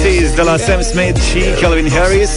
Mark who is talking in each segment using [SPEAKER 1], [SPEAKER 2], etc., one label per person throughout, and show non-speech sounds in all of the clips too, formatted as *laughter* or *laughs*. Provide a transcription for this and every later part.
[SPEAKER 1] Places de la Sam Smith și Calvin Harris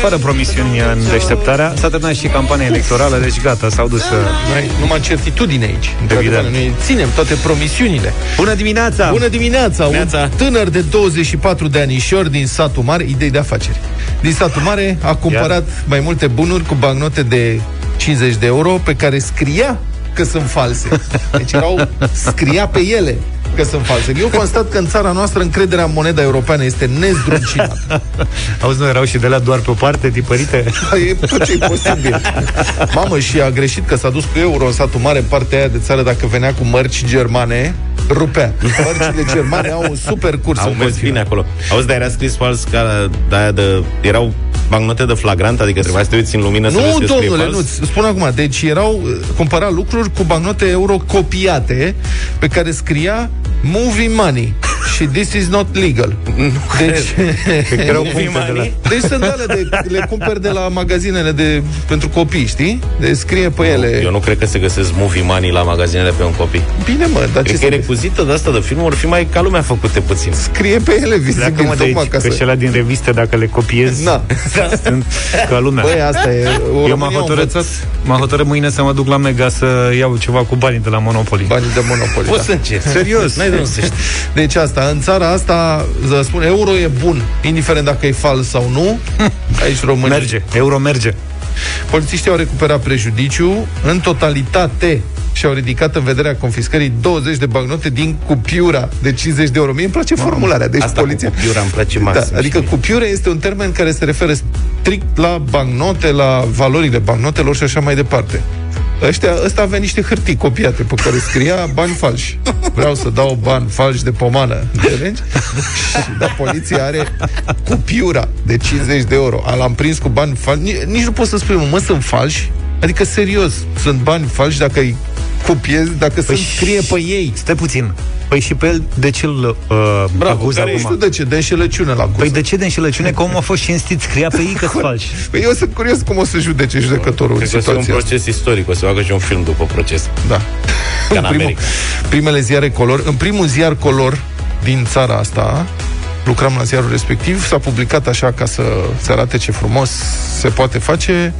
[SPEAKER 1] Fără promisiuni în deșteptarea S-a terminat și campania electorală, deci gata, s-au dus să...
[SPEAKER 2] Noi numai certitudine aici
[SPEAKER 1] Evident.
[SPEAKER 2] Noi ținem toate promisiunile
[SPEAKER 1] Bună dimineața!
[SPEAKER 2] Bună dimineața!
[SPEAKER 1] Neața.
[SPEAKER 2] Un tânăr de 24 de anișori din satul mare, idei de afaceri. Din satul mare a cumpărat mai multe bunuri cu bancnote de 50 de euro pe care scria că sunt false. Deci erau, scria pe ele că sunt false. Eu constat că în țara noastră încrederea în moneda europeană este nezdruncinată. *laughs*
[SPEAKER 1] Auzi, nu erau și de la doar pe o parte, tipărite?
[SPEAKER 2] E tot ce e posibil. Mamă, și a greșit că s-a dus cu euro în satul mare, în partea aia de țară, dacă venea cu mărci germane, rupea. Mărcile germane au un super curs
[SPEAKER 3] Au
[SPEAKER 2] în
[SPEAKER 3] mers
[SPEAKER 2] continuu.
[SPEAKER 3] bine acolo. Auzi, dar era scris fals ca de aia de... Erau bancnote de flagrant, adică trebuia să te uiți în lumină să vezi
[SPEAKER 2] Nu,
[SPEAKER 3] că scrie
[SPEAKER 2] domnule,
[SPEAKER 3] fals?
[SPEAKER 2] nu, îți spun acum. Deci erau, uh, cumpăra lucruri cu bancnote euro copiate pe care scria movie money și this is not legal. Deci,
[SPEAKER 1] Cred că erau
[SPEAKER 3] Movie
[SPEAKER 1] puncte de la...
[SPEAKER 3] money?
[SPEAKER 2] deci sunt alea de, le cumperi de la magazinele de, pentru copii, știi? De scrie pe ele.
[SPEAKER 3] Eu nu cred că se găsesc movie money la magazinele pe un copii.
[SPEAKER 2] Bine, mă, dar ce
[SPEAKER 3] Cred că
[SPEAKER 2] să
[SPEAKER 3] e recuzită de asta de film, or fi mai ca lumea făcute puțin.
[SPEAKER 2] scrie pe ele
[SPEAKER 1] Pleacă
[SPEAKER 2] vizibil,
[SPEAKER 1] mă de
[SPEAKER 2] tocmai
[SPEAKER 1] aici,
[SPEAKER 2] ca
[SPEAKER 1] că și
[SPEAKER 2] să...
[SPEAKER 1] alea din reviste, dacă le copiezi,
[SPEAKER 2] Na.
[SPEAKER 1] sunt ca lumea.
[SPEAKER 2] Băi, asta e. O
[SPEAKER 1] Eu m-am hotărât, m-am hotărât mâine să mă duc la Mega să iau ceva cu banii de la Monopoly.
[SPEAKER 2] Banii de monopol.
[SPEAKER 3] Poți să încerci.
[SPEAKER 1] Serios.
[SPEAKER 3] N-ai de unde să știi.
[SPEAKER 2] Deci asta, în țara asta, vă spun, euro e bun, indiferent dacă e fals sau nu. *laughs* Aici România.
[SPEAKER 1] Merge, euro merge.
[SPEAKER 2] Polițiștii au recuperat prejudiciu în totalitate și au ridicat în vederea confiscării 20 de bagnote din cupiura de 50 de euro. Mie îmi place formularea. Deci
[SPEAKER 3] Asta
[SPEAKER 2] poliția...
[SPEAKER 3] cu cupiura îmi place maxim.
[SPEAKER 2] Da, adică
[SPEAKER 3] știi?
[SPEAKER 2] cupiura este un termen care se referă strict la bancnote, la valorile bancnotelor și așa mai departe. Ăștia, ăsta avea niște hârtii copiate pe care scria bani falși. Vreau să dau bani falși de pomană. Înțelegi? și da, poliția are cupiura de 50 de euro. L-am prins cu bani falși. Nici, nici nu pot să spui, mă, mă, sunt falși? Adică, serios, sunt bani falși dacă îi copiezi, dacă păi sunt scrie pe ei.
[SPEAKER 1] Stai puțin. Păi și pe el de ce îl uh,
[SPEAKER 2] Bravo,
[SPEAKER 1] acuză
[SPEAKER 2] care, nu
[SPEAKER 1] acum?
[SPEAKER 2] știu de ce, de înșelăciune la acuză.
[SPEAKER 1] Păi de ce de înșelăciune? Că omul a fost cinstit, scria pe ei că sunt falși.
[SPEAKER 2] Păi eu sunt curios cum o să judece judecătorul în
[SPEAKER 3] Cred că o să fie un
[SPEAKER 2] situația asta.
[SPEAKER 3] proces istoric, o să facă și un film după proces.
[SPEAKER 2] Da.
[SPEAKER 3] Ca în
[SPEAKER 2] În primul,
[SPEAKER 3] America.
[SPEAKER 2] primele ziare color. În primul ziar color din țara asta, lucram la ziarul respectiv, s-a publicat așa ca să se arate ce frumos se poate face,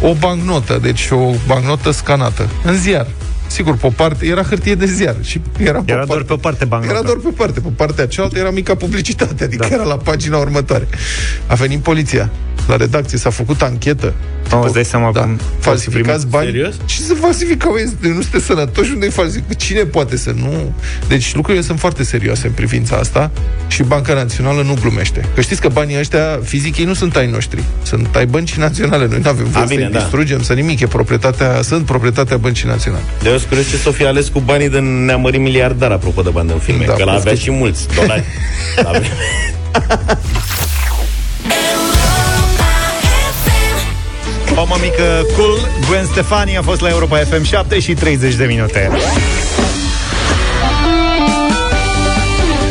[SPEAKER 2] o bancnotă, deci o bancnotă scanată, în ziar. Sigur, pe o parte, era hârtie de ziar și era,
[SPEAKER 1] Era doar pe o parte bancnota.
[SPEAKER 2] Era doar pe parte, pe partea cealaltă era mica publicitate, adică da. era la pagina următoare. A venit poliția la redacție, s-a făcut anchetă.
[SPEAKER 1] Mă, îți dai seama
[SPEAKER 2] da.
[SPEAKER 1] cum
[SPEAKER 2] falsificați bani.
[SPEAKER 3] Serios?
[SPEAKER 2] Ce să falsificau? Este- Nu sunteți sănătoși? Unde-i falsific? Cine poate să nu? Deci lucrurile sunt foarte serioase în privința asta și Banca Națională nu glumește. Că știți că banii ăștia fizic ei nu sunt ai noștri. Sunt ai băncii naționale. Noi nu avem voie
[SPEAKER 3] A, bine,
[SPEAKER 2] să-i
[SPEAKER 3] da.
[SPEAKER 2] distrugem, să nimic. E proprietatea, sunt proprietatea băncii naționale.
[SPEAKER 3] De eu sunt curios ce s-o fi ales cu banii de neamări miliardar, apropo de bani în filme,
[SPEAKER 2] Da,
[SPEAKER 3] că la avea
[SPEAKER 2] poftim.
[SPEAKER 3] și mulți dolari. *laughs*
[SPEAKER 1] O mămică cool, Gwen Stefani a fost la Europa FM 7 și 30 de minute.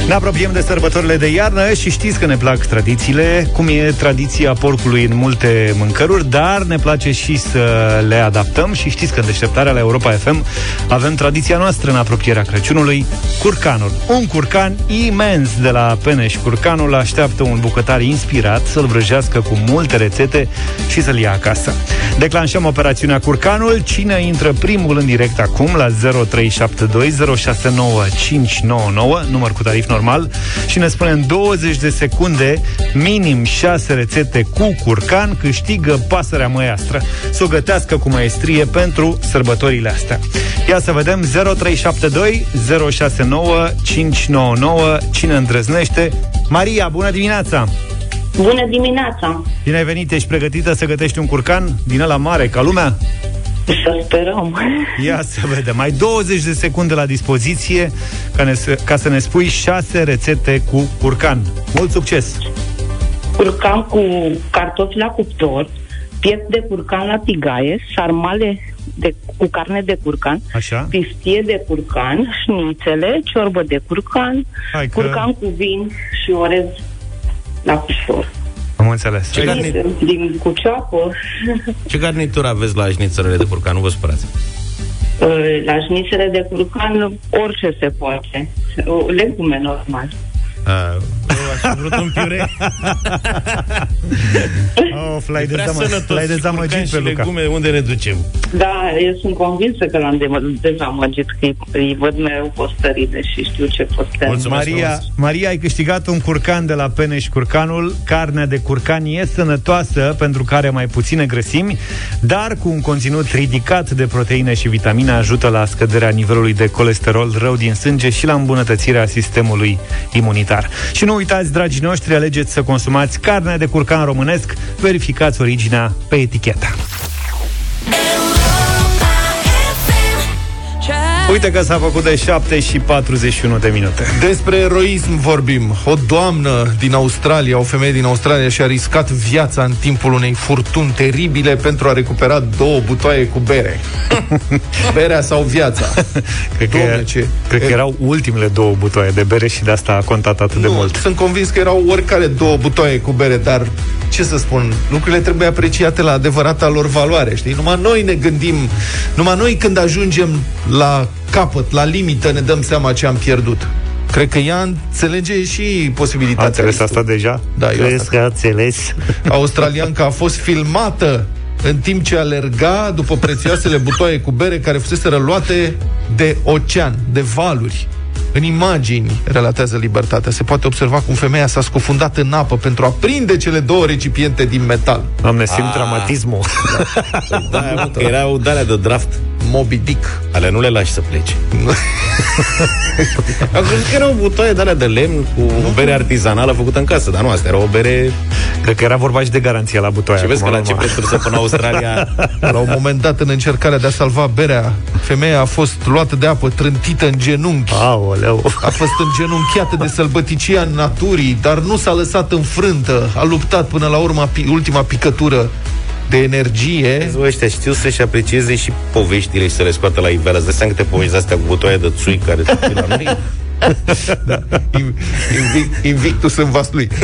[SPEAKER 1] Ne apropiem de sărbătorile de iarnă și știți că ne plac tradițiile, cum e tradiția porcului în multe mâncăruri, dar ne place și să le adaptăm și știți că în deșteptarea la Europa FM avem tradiția noastră în apropierea Crăciunului, curcanul. Un curcan imens de la Peneș. Curcanul așteaptă un bucătar inspirat să-l vrăjească cu multe rețete și să-l ia acasă. Declanșăm operațiunea Curcanul. Cine intră primul în direct acum la 0372069599, număr cu tarif normal, și ne spune în 20 de secunde minim 6 rețete cu curcan, câștigă pasărea măiastră. Să o gătească cu maestrie pentru sărbătorile astea. Ia să vedem 0372 069 599 Cine îndrăznește? Maria, bună dimineața!
[SPEAKER 4] Bună dimineața!
[SPEAKER 1] Bine ai venit, ești pregătită să gătești un curcan din ăla mare, ca lumea?
[SPEAKER 4] Să sperăm.
[SPEAKER 1] Ia să vedem. Mai 20 de secunde la dispoziție ca, ne, ca să ne spui 6 rețete cu curcan. Mult succes!
[SPEAKER 4] Curcan cu cartofi la cuptor, piept de curcan la tigaie, sarmale de, cu carne de curcan,
[SPEAKER 1] Așa?
[SPEAKER 4] pistie de curcan, șnițele, ciorbă de curcan,
[SPEAKER 1] Hai că-
[SPEAKER 4] curcan cu vin și orez la cuptor.
[SPEAKER 1] Am înțeles.
[SPEAKER 3] Ce garni-
[SPEAKER 4] Din cu ceapă,
[SPEAKER 3] Ce garnitură aveți la șnițărele de curcan? Nu vă spărați.
[SPEAKER 4] la șnițele de curcan, orice se poate. Legume normal.
[SPEAKER 3] Uh, Aș fi vrut un piure. *laughs*
[SPEAKER 1] Of, l-ai,
[SPEAKER 3] Prea
[SPEAKER 1] dezamă-
[SPEAKER 3] sănătos.
[SPEAKER 1] l-ai
[SPEAKER 3] și
[SPEAKER 1] dezamăgit
[SPEAKER 3] curcan
[SPEAKER 1] pe
[SPEAKER 3] și
[SPEAKER 1] Luca.
[SPEAKER 3] legume, unde ne ducem?
[SPEAKER 4] Da, eu sunt convinsă că l-am de- dezamăgit, că îi- îi văd mereu postările și știu ce postează.
[SPEAKER 3] Mulțumesc
[SPEAKER 1] Maria,
[SPEAKER 3] frumos.
[SPEAKER 1] Maria, ai câștigat un curcan de la Peneș Curcanul. Carnea de curcan e sănătoasă pentru că are mai puține grăsimi, dar cu un conținut ridicat de proteine și vitamine ajută la scăderea nivelului de colesterol rău din sânge și la îmbunătățirea sistemului imunitar. Și nu uitați, dragii noștri, alegeți să consumați carnea de curcan românesc, verificați originea pe etichetă. Uite că s-a făcut de 7 și 41 de minute.
[SPEAKER 2] Despre eroism vorbim. O doamnă din Australia, o femeie din Australia și-a riscat viața în timpul unei furtuni teribile pentru a recupera două butoaie cu bere. *laughs* Berea sau viața?
[SPEAKER 1] Cred că,
[SPEAKER 2] Doamne, ce-
[SPEAKER 1] cred că erau ultimele două butoaie de bere și de asta a contat atât de
[SPEAKER 2] nu,
[SPEAKER 1] mult.
[SPEAKER 2] sunt convins că erau oricare două butoaie cu bere, dar ce să spun, lucrurile trebuie apreciate la adevărata lor valoare, știi? Numai noi ne gândim, numai noi când ajungem la capăt, la limită, ne dăm seama ce am pierdut. Cred că ea înțelege și posibilitatea.
[SPEAKER 1] A înțeles
[SPEAKER 2] riscului.
[SPEAKER 1] asta deja?
[SPEAKER 2] Da, eu
[SPEAKER 1] Crezi
[SPEAKER 2] asta
[SPEAKER 1] că a înțeles? *laughs*
[SPEAKER 2] australianca a fost filmată în timp ce alerga după prețioasele butoaie cu bere care fusese luate de ocean, de valuri. În imagini, relatează Libertatea, se poate observa cum femeia s-a scufundat în apă pentru a prinde cele două recipiente din metal.
[SPEAKER 1] Doamne, simt dramatismul.
[SPEAKER 3] Da, mă, că erau de de draft.
[SPEAKER 2] Moby Dick.
[SPEAKER 3] Ale nu le lași să plece. *laughs* Am crezut că erau butoaie de alea de lemn cu o bere artizanală făcută în casă, dar nu, asta era o bere...
[SPEAKER 1] Cred că era vorba și de garanție la butoaia.
[SPEAKER 3] Și vezi că
[SPEAKER 1] acum,
[SPEAKER 3] la
[SPEAKER 1] numai.
[SPEAKER 3] început trebuie să până Australia... *laughs*
[SPEAKER 2] La un moment dat, în încercarea de a salva berea, femeia a fost luată de apă, trântită în genunchi.
[SPEAKER 1] Aoleu.
[SPEAKER 2] A fost îngenunchiată de sălbăticia naturii, dar nu s-a lăsat înfrântă. A luptat până la urma, pi- ultima picătură de energie.
[SPEAKER 3] Vezi, bă, ăștia știu să-și aprecieze și poveștile și să le scoată la iveală. Îți dai seama câte povești de astea cu butoaie de țui care sunt la noi?
[SPEAKER 2] Da. In- Invic- Invictus în vas lui. *laughs*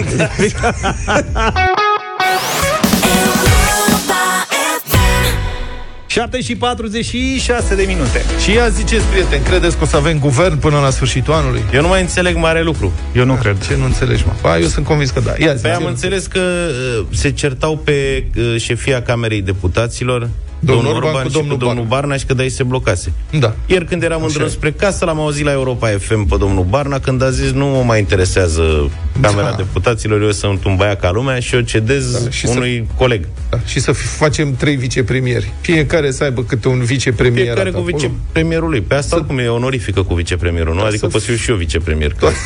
[SPEAKER 1] 7 și 46 de minute.
[SPEAKER 2] Și ia ziceți, prieteni, credeți că o să avem guvern până la sfârșitul anului?
[SPEAKER 3] Eu nu mai înțeleg mare lucru.
[SPEAKER 1] Eu nu cred.
[SPEAKER 2] Ce nu înțelegi, mă? Ba, eu sunt convins că da. Ia zi,
[SPEAKER 3] Păi am
[SPEAKER 2] zi.
[SPEAKER 3] înțeles că uh, se certau pe uh, șefia Camerei Deputaților
[SPEAKER 2] Domnul
[SPEAKER 3] domnul
[SPEAKER 2] Orban
[SPEAKER 3] Orban
[SPEAKER 2] cu
[SPEAKER 3] și
[SPEAKER 2] domnul
[SPEAKER 3] cu domnul Barna și că de aici se blocase.
[SPEAKER 2] Da.
[SPEAKER 3] Ieri când eram în
[SPEAKER 2] Așa
[SPEAKER 3] drum
[SPEAKER 2] e.
[SPEAKER 3] spre casă, l-am auzit la Europa FM pe domnul Barna când a zis nu mă mai interesează Camera
[SPEAKER 2] Da.
[SPEAKER 3] Deputaților, eu sunt un băiat ca lumea și eu cedez
[SPEAKER 2] Da, și
[SPEAKER 3] unui coleg.
[SPEAKER 2] Da. Și să fi- facem trei vicepremieri. Fiecare să aibă câte un vicepremier.
[SPEAKER 3] Fiecare cu vicepremierul lui. Pe asta cum e onorifică cu vicepremierul, nu?
[SPEAKER 2] Da,
[SPEAKER 3] Adică
[SPEAKER 2] să
[SPEAKER 3] pot să fiu și eu vicepremier. Că... *laughs*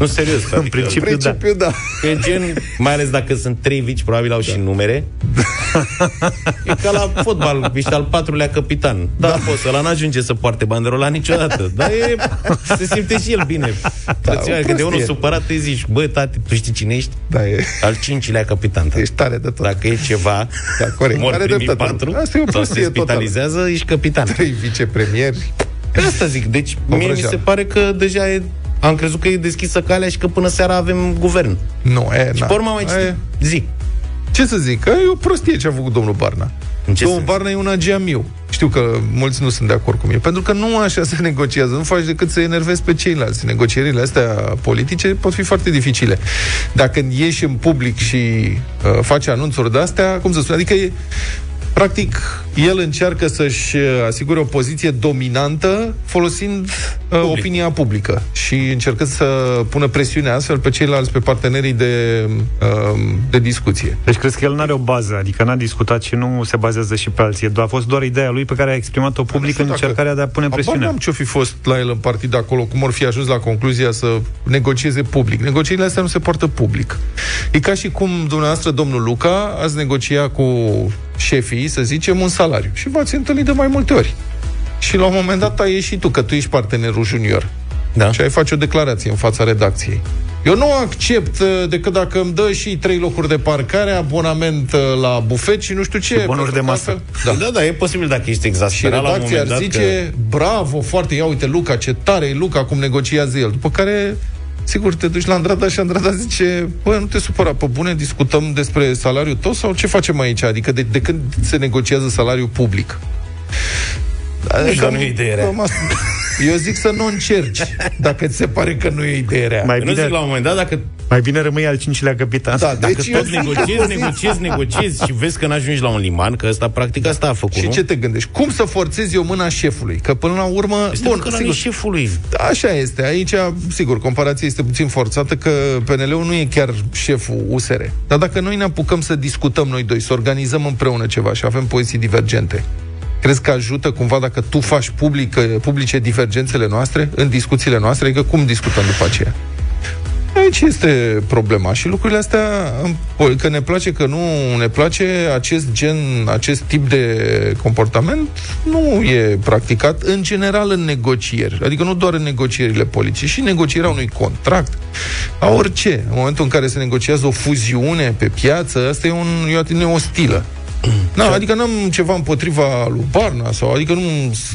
[SPEAKER 3] nu, serios. În
[SPEAKER 1] principiu,
[SPEAKER 2] Principiu, da.
[SPEAKER 3] E gen, mai ales dacă sunt trei vici, probabil au și numere. e ca la fotbal, ești al patrulea capitan. Da, da. poți, ăla n-ajunge să poarte banderola niciodată. Dar e, se simte și el bine. Da,
[SPEAKER 2] o
[SPEAKER 3] când e unul
[SPEAKER 2] prostie.
[SPEAKER 3] supărat, îi zici, bă, tati, tu știi cine ești?
[SPEAKER 2] Da, e.
[SPEAKER 3] Al cincilea capitan. tati.
[SPEAKER 2] Ești tare de tot.
[SPEAKER 3] Dacă e ceva,
[SPEAKER 2] Da, corect.
[SPEAKER 3] mor
[SPEAKER 2] Are
[SPEAKER 3] primii
[SPEAKER 2] dreptate.
[SPEAKER 3] patru,
[SPEAKER 2] Asta e o
[SPEAKER 3] sau se
[SPEAKER 2] prostie totală.
[SPEAKER 3] spitalizează, ești capitan.
[SPEAKER 2] Trei vicepremieri.
[SPEAKER 3] Pe asta zic, deci
[SPEAKER 2] O
[SPEAKER 3] mie mi
[SPEAKER 2] vrăjeală.
[SPEAKER 3] se pare că deja e am crezut că e deschisă calea și că până seara avem guvern.
[SPEAKER 2] Nu, e,
[SPEAKER 3] Și
[SPEAKER 2] na.
[SPEAKER 3] pe urmă mai
[SPEAKER 2] E,
[SPEAKER 3] citit. Zi.
[SPEAKER 2] Ce să zic? Că e o prostie ce a făcut domnul Barna.
[SPEAKER 3] În ce
[SPEAKER 2] domnul
[SPEAKER 3] sens?
[SPEAKER 2] Barna e un ageamiu. Știu că mulți nu sunt de acord cu mine. Pentru că nu așa *laughs* se negociază. Nu faci decât să enervezi pe ceilalți. Negocierile astea politice pot fi foarte dificile. Dacă ieși în public și uh, faci anunțuri de astea, cum să spun, adică e, Practic, el încearcă să-și uh, asigure o poziție dominantă folosind uh,
[SPEAKER 3] Public.
[SPEAKER 2] opinia publică și încercând să pună presiune astfel pe ceilalți, pe partenerii de, uh, de discuție.
[SPEAKER 1] Deci crezi că el nu are o bază, adică n-a discutat și nu se bazează și pe alții. A fost doar ideea lui pe care a exprimat-o public în
[SPEAKER 2] știu dacă-
[SPEAKER 1] încercarea de a pune
[SPEAKER 2] Habar
[SPEAKER 1] presiune.
[SPEAKER 2] n-am ce-o fi fost la el în partid acolo, cum or fi ajuns la concluzia să negocieze public. Negocierile astea nu se poartă public. E ca și cum dumneavoastră, domnul Luca, ați negocia cu șefii, să zicem, un salariu. Și v-ați întâlnit de mai multe ori. Și la un moment dat ai ieșit tu, că tu ești partenerul junior.
[SPEAKER 3] Da.
[SPEAKER 2] Și ai face o declarație în fața redacției. Eu nu accept uh, decât dacă îmi dă și trei locuri de parcare, abonament uh, la bufet și nu știu ce.
[SPEAKER 1] Și bonuri
[SPEAKER 2] pentru
[SPEAKER 1] de
[SPEAKER 2] că
[SPEAKER 1] masă.
[SPEAKER 2] altfel-
[SPEAKER 3] Da. da, da, e posibil dacă ești
[SPEAKER 2] și
[SPEAKER 3] exasperat la un
[SPEAKER 2] redacția
[SPEAKER 3] moment
[SPEAKER 2] ar
[SPEAKER 3] dat
[SPEAKER 2] zice, că... bravo, foarte, ia uite Luca, ce tare e Luca, cum negociază el. După care, sigur, te duci la Andrada și Andrada zice, bă, nu te supăra, pe bune, discutăm despre salariul tău sau ce facem aici? Adică de, de când se negociază salariul public?
[SPEAKER 3] Nu știu, nu e idee rea.
[SPEAKER 2] cam asta, Eu zic să nu încerci, dacă ți se pare că nu e idee rea.
[SPEAKER 1] Mai
[SPEAKER 3] Eu nu
[SPEAKER 1] bine,
[SPEAKER 3] zic la un moment dat dacă
[SPEAKER 1] mai bine rămâi al cincilea capitan.
[SPEAKER 2] Da,
[SPEAKER 3] Dacă
[SPEAKER 2] deci
[SPEAKER 3] tot
[SPEAKER 2] eu-
[SPEAKER 3] negociezi, negociezi, negociezi și vezi că n-ajungi la un liman, că ăsta practic asta a făcut,
[SPEAKER 2] Și
[SPEAKER 3] nu?
[SPEAKER 2] ce te gândești? Cum să forțezi eu mâna șefului? Că până la urmă...
[SPEAKER 3] Este
[SPEAKER 2] bun,
[SPEAKER 3] bun,
[SPEAKER 2] sigur,
[SPEAKER 3] șefului.
[SPEAKER 2] Așa este. Aici, sigur, comparația este puțin forțată că PNL-ul nu e chiar șeful USR. Dar dacă noi ne apucăm să discutăm noi doi, să organizăm împreună ceva și avem poziții divergente, crezi că ajută cumva dacă tu faci public, publice divergențele noastre în discuțiile noastre? Adică cum discutăm după aceea? Aici este problema și lucrurile astea, îmi- că ne place, că nu ne place, acest gen, acest tip de comportament nu e practicat în general în negocieri. Adică nu doar în negocierile politice, și în negocierea unui contract, a orice. În momentul în care se negociază o fuziune pe piață, asta e, un, e o atitudine ostilă. *clears throat* Da, adică n-am ceva împotriva lui Barna sau adică nu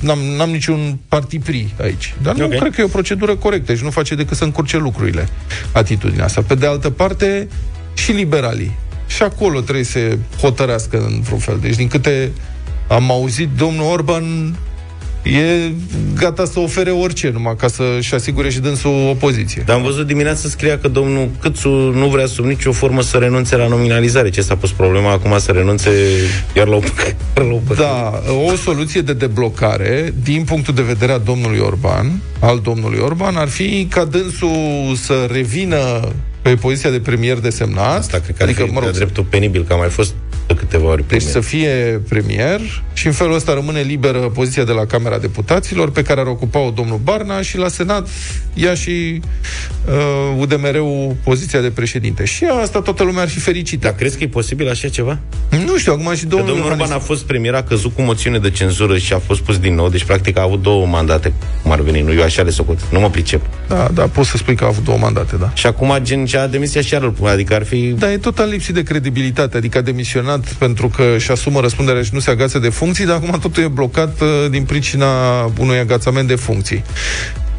[SPEAKER 2] n-am, n-am niciun partipri aici. Dar nu
[SPEAKER 3] Ok.
[SPEAKER 2] cred că e o procedură corectă și nu face decât să încurce lucrurile atitudinea asta. Pe de altă parte, și liberalii. Și acolo trebuie să se hotărească în vreun fel. Deci din câte am auzit, domnul Orban e gata să ofere orice, numai ca să-și asigure și dânsul o poziție.
[SPEAKER 3] Dar am văzut dimineața scria că domnul Câțu nu vrea sub nicio formă să renunțe la nominalizare. Ce s-a pus problema acum să renunțe iar la o, la o
[SPEAKER 2] Da, o soluție de deblocare, din punctul de vedere a domnului Orban, al domnului Orban, ar fi ca dânsul să revină pe poziția de premier desemnat.
[SPEAKER 3] Asta cred că adică, ar fi mă rog, dreptul penibil, că a mai fost de câteva ori
[SPEAKER 2] Deci
[SPEAKER 3] premier.
[SPEAKER 2] să fie premier și în felul ăsta rămâne liberă poziția de la Camera Deputaților pe care ar ocupa-o domnul Barna și la Senat ia și uh, UDMR-ul poziția de președinte. Și asta toată lumea ar fi fericită.
[SPEAKER 3] Dar crezi că e posibil așa ceva?
[SPEAKER 2] Nu știu, acum și
[SPEAKER 3] Că
[SPEAKER 2] domnul,
[SPEAKER 3] domnul Orban
[SPEAKER 2] Iohannis-
[SPEAKER 3] a fost premier, a căzut cu moțiune de cenzură și a fost pus din nou, deci practic a avut două mandate, cum ar veni, nu eu așa le socot, nu mă pricep.
[SPEAKER 2] Da, da, poți să spui că a avut două mandate, da.
[SPEAKER 3] Și acum gen și-a demisia și iar îl pune, adică ar fi...
[SPEAKER 2] Dar e total lipsit de credibilitate, adică a demisionat pentru că își asumă răspunderea și nu se agață de funcții, dar acum totul e blocat uh, din pricina unui agațament de funcții.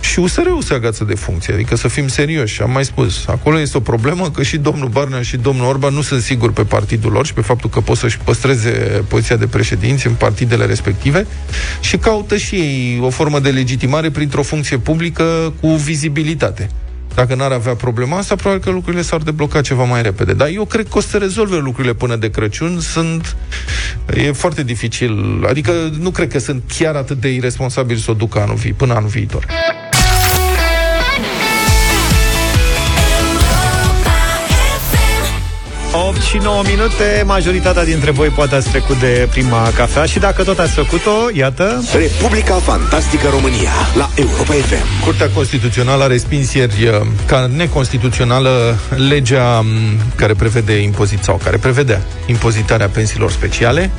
[SPEAKER 2] Și USR-ul se agață de funcții, adică să fim serioși, am mai spus. Acolo este o problemă că și domnul Barnea și domnul Orban nu sunt siguri pe partidul lor și pe faptul că pot să-și păstreze poziția de președinți în partidele respective și caută și ei o formă de legitimare printr-o funcție publică cu vizibilitate. Dacă n-ar avea problema asta, probabil că lucrurile s-ar debloca ceva mai repede. Dar eu cred că o să se rezolve lucrurile până de Crăciun. Sunt... E foarte dificil. Adică nu cred că sunt chiar atât de irresponsabili să o ducă anul vi- până anul viitor.
[SPEAKER 1] 8 și 9 minute, majoritatea dintre voi poate ați trecut de prima cafea și dacă tot ați făcut-o, iată...
[SPEAKER 5] Republica Fantastică România la Europa FM.
[SPEAKER 2] Curtea Constituțională a respins ieri uh, ca neconstituțională legea m, care prevede impozit sau care prevedea impozitarea pensiilor speciale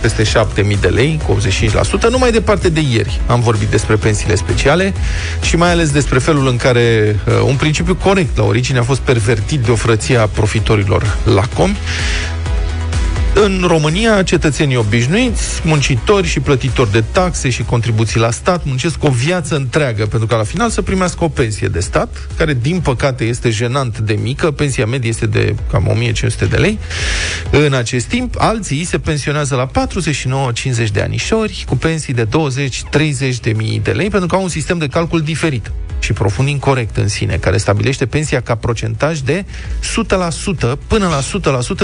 [SPEAKER 2] peste 7.000 de lei cu 85%. Nu mai departe de ieri am vorbit despre pensiile speciale și mai ales despre felul în care uh, un principiu corect la origine a fost pervertit de o frăție a profitorilor lacomi în România, cetățenii obișnuiți, muncitori și plătitori de taxe și contribuții la stat muncesc o viață întreagă pentru ca la final să primească o pensie de stat, care din păcate este jenant de mică, pensia medie este de cam 1500 de lei. În acest timp, alții se pensionează la 49-50 de anișori, cu pensii de 20-30 de mii de lei, pentru că au un sistem de calcul diferit și profund incorrect în sine, care stabilește pensia ca procentaj de 100% până la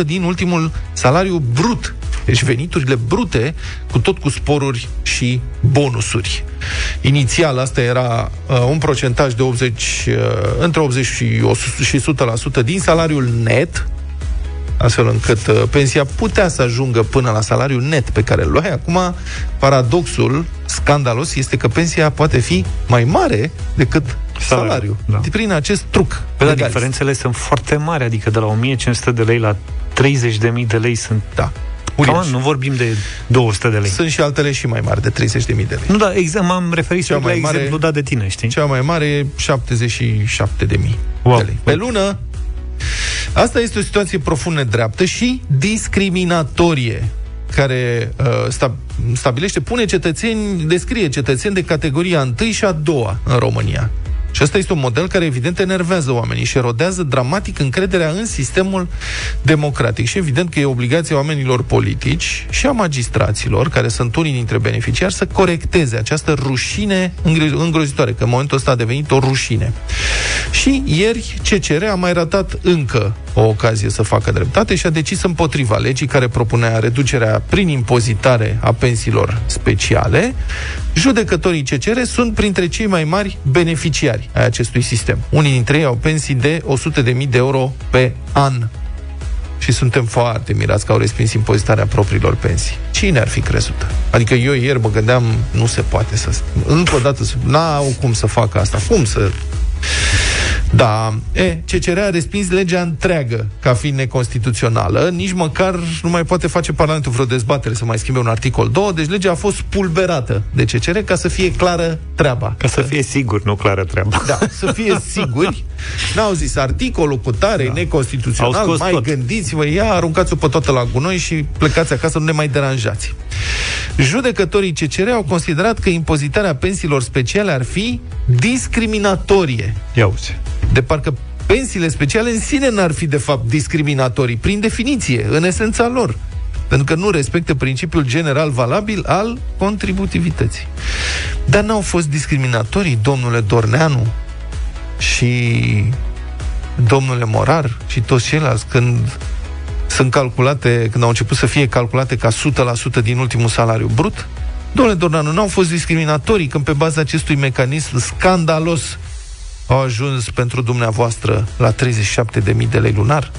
[SPEAKER 2] 100% din ultimul salariu brut. Deci veniturile brute, cu tot cu sporuri și bonusuri. Inițial, asta era uh, un procentaj de 80, uh, între 80 și 100 și 100% din salariul net, astfel încât uh, pensia putea să ajungă până la salariul net pe care îl luai. Acum, paradoxul scandalos este că pensia poate fi mai mare decât
[SPEAKER 1] Salariul,
[SPEAKER 2] salariul.
[SPEAKER 1] da.
[SPEAKER 2] Da. Prin acest truc.
[SPEAKER 1] Pe da,
[SPEAKER 2] legalist.
[SPEAKER 1] diferențele sunt foarte mari, adică de la 1500 de lei la 30.000 de lei sunt...
[SPEAKER 2] Da.
[SPEAKER 1] Cam,
[SPEAKER 2] Uriaș.
[SPEAKER 1] nu vorbim de 200 de lei.
[SPEAKER 2] Sunt și altele și mai mari, de 30.000 de lei.
[SPEAKER 1] Nu, da, exact, m-am referit
[SPEAKER 2] Cea
[SPEAKER 1] la
[SPEAKER 2] mai mare-
[SPEAKER 1] exemplu dat de tine, știi?
[SPEAKER 2] Cea mai mare e 77 de mii
[SPEAKER 1] Wow.
[SPEAKER 2] de lei. Pe lună, asta este o situație profund nedreaptă și discriminatorie care uh, sta, stabilește, pune cetățeni, descrie cetățeni de categoria 1 și a doua în România. Și ăsta este un model care evident enervează oamenii și erodează dramatic încrederea în sistemul democratic. Și evident că e obligația oamenilor politici și a magistraților, care sunt unii dintre beneficiari, să corecteze această rușine îngrozitoare, că în momentul ăsta a devenit o rușine. Și ieri CCR a mai ratat încă o ocazie să facă dreptate și a decis împotriva legii care propunea reducerea prin impozitare a pensiilor speciale. Judecătorii CCR sunt printre cei mai mari beneficiari ai acestui sistem. Unii dintre ei au pensii de 100.000 de euro pe an. Și suntem foarte mirați că au respins impozitarea propriilor pensii. Cine ar fi crezut? Adică eu ieri mă gândeam, nu se poate să... Încă o dată, n-au cum să facă asta. Cum să da. E, CCR a respins legea întreagă ca fiind neconstituțională, nici măcar nu mai poate face Parlamentul vreo dezbatere să mai schimbe un articol 2, deci legea a fost pulberată de CCR ca să fie clară treaba.
[SPEAKER 1] Ca să fie sigur, nu clară treaba.
[SPEAKER 2] Da, să fie *laughs* siguri. N-au zis articolul cu tare, da. neconstituțional, mai tot. gândiți-vă, ia, aruncați-o pe toată la gunoi și plecați acasă, nu ne mai deranjați. Judecătorii CCR au considerat că impozitarea pensiilor speciale ar fi discriminatorie.
[SPEAKER 1] Ia uite.
[SPEAKER 2] De parcă pensiile speciale în sine n-ar fi, de fapt, discriminatorii, prin definiție, în esența lor. Pentru că nu respectă principiul general valabil al contributivității. Dar n-au fost discriminatorii, domnule Dorneanu și domnule Morar și toți ceilalți, când sunt calculate, când au început să fie calculate ca 100% din ultimul salariu brut? Domnule Dorneanu, nu au fost discriminatorii când pe baza acestui mecanism scandalos au ajuns pentru dumneavoastră la 37.000 de lei lunar?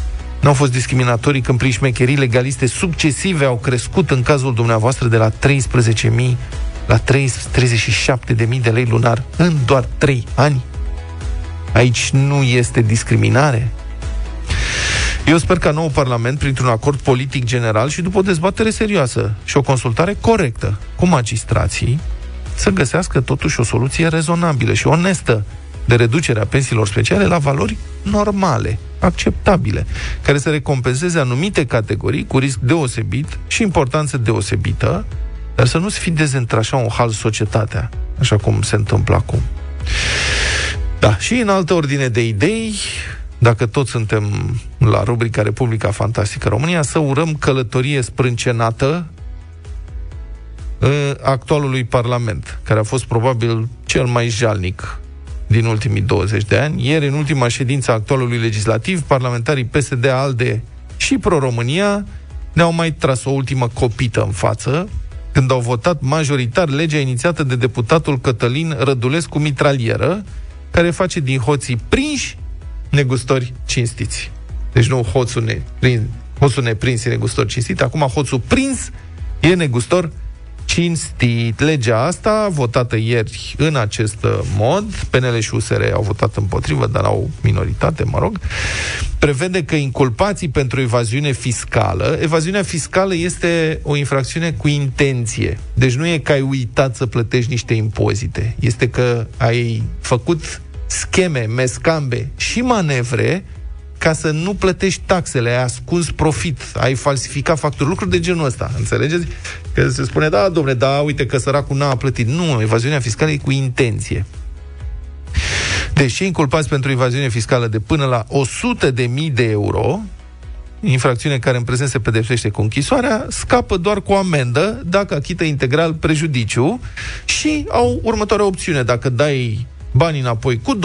[SPEAKER 2] Nu au fost discriminatorii când prin șmecherii legaliste succesive au crescut în cazul dumneavoastră de la 13.000 la 37.000 de lei lunar în doar 3 ani? Aici nu este discriminare? Eu sper ca nou Parlament, printr-un acord politic general și după o dezbatere serioasă și o consultare corectă cu magistrații, să găsească totuși o soluție rezonabilă și onestă de reducere a pensiilor speciale la valori normale, acceptabile, care să recompenseze anumite categorii cu risc deosebit și importanță deosebită, dar să nu-ți fi dezentrașa un hal societatea, așa cum se întâmplă acum. Da, și în altă ordine de idei, dacă toți suntem la rubrica Republica Fantastică România, să urăm călătorie sprâncenată actualului Parlament, care a fost probabil cel mai jalnic din ultimii 20 de ani. Ieri, în ultima ședință a actualului legislativ, parlamentarii PSD, ALDE și Pro-România ne-au mai tras o ultimă copită în față, când au votat majoritar legea inițiată de deputatul Cătălin Rădulescu Mitralieră, care face din hoții prinși negustori cinstiți. Deci nu hoțul, ne, prin, hoțul neprins e negustor cinstit, acum hoțul prins e negustor cinstit. Legea asta, votată ieri în acest mod, PNL și USR au votat împotrivă, dar au minoritate, mă rog, prevede că inculpații pentru evaziune fiscală, evaziunea fiscală este o infracțiune cu intenție. Deci nu e că ai uitat să plătești niște impozite, este că ai făcut scheme, mescambe și manevre ca să nu plătești taxele, ai ascuns profit, ai falsificat facturi, lucruri de genul ăsta, înțelegeți? Că se spune, da, domne, da, uite că săracul n-a plătit. Nu, evaziunea fiscală e cu intenție. Deci cei inculpați pentru evaziune fiscală de până la 100 de mii de euro, infracțiune care în prezent se pedepsește cu închisoarea, scapă doar cu amendă dacă achită integral prejudiciu și au următoarea opțiune. Dacă dai banii înapoi cu 20%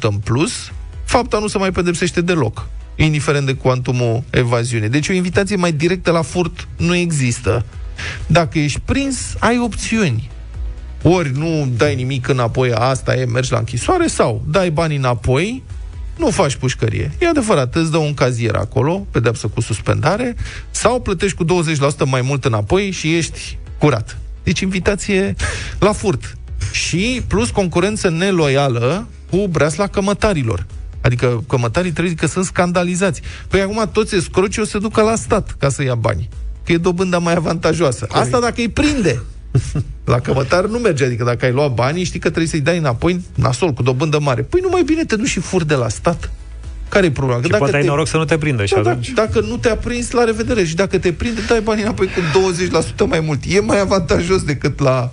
[SPEAKER 2] în plus, fapta nu se mai pedepsește deloc, indiferent de cuantumul evaziune. Deci o invitație mai directă la furt nu există. Dacă ești prins, ai opțiuni. Ori nu dai nimic înapoi, asta e, mergi la închisoare, sau dai banii înapoi, nu faci pușcărie. E adevărat, îți dă un cazier acolo, pedepsă cu suspendare, sau plătești cu 20% mai mult înapoi și ești curat. Deci invitație la furt. Și plus concurență neloială cu breasla cămătarilor. Adică cămătarii trebuie că sunt scandalizați. Păi acum toți escrocii o să ducă la stat ca să ia bani. Că e dobânda mai avantajoasă. Corect. Asta dacă îi prinde. La cămătar nu merge, adică dacă ai luat banii, știi că trebuie să-i dai înapoi nasol, cu dobândă mare. Păi nu mai bine te duci și fur de la stat. Care e problema?
[SPEAKER 1] Că și dacă poate te... ai noroc să nu te prindă da, și
[SPEAKER 2] da,
[SPEAKER 1] atunci...
[SPEAKER 2] Dacă nu te-a prins, la revedere. Și dacă te prinde, dai banii înapoi cu 20% mai mult. E mai avantajos decât la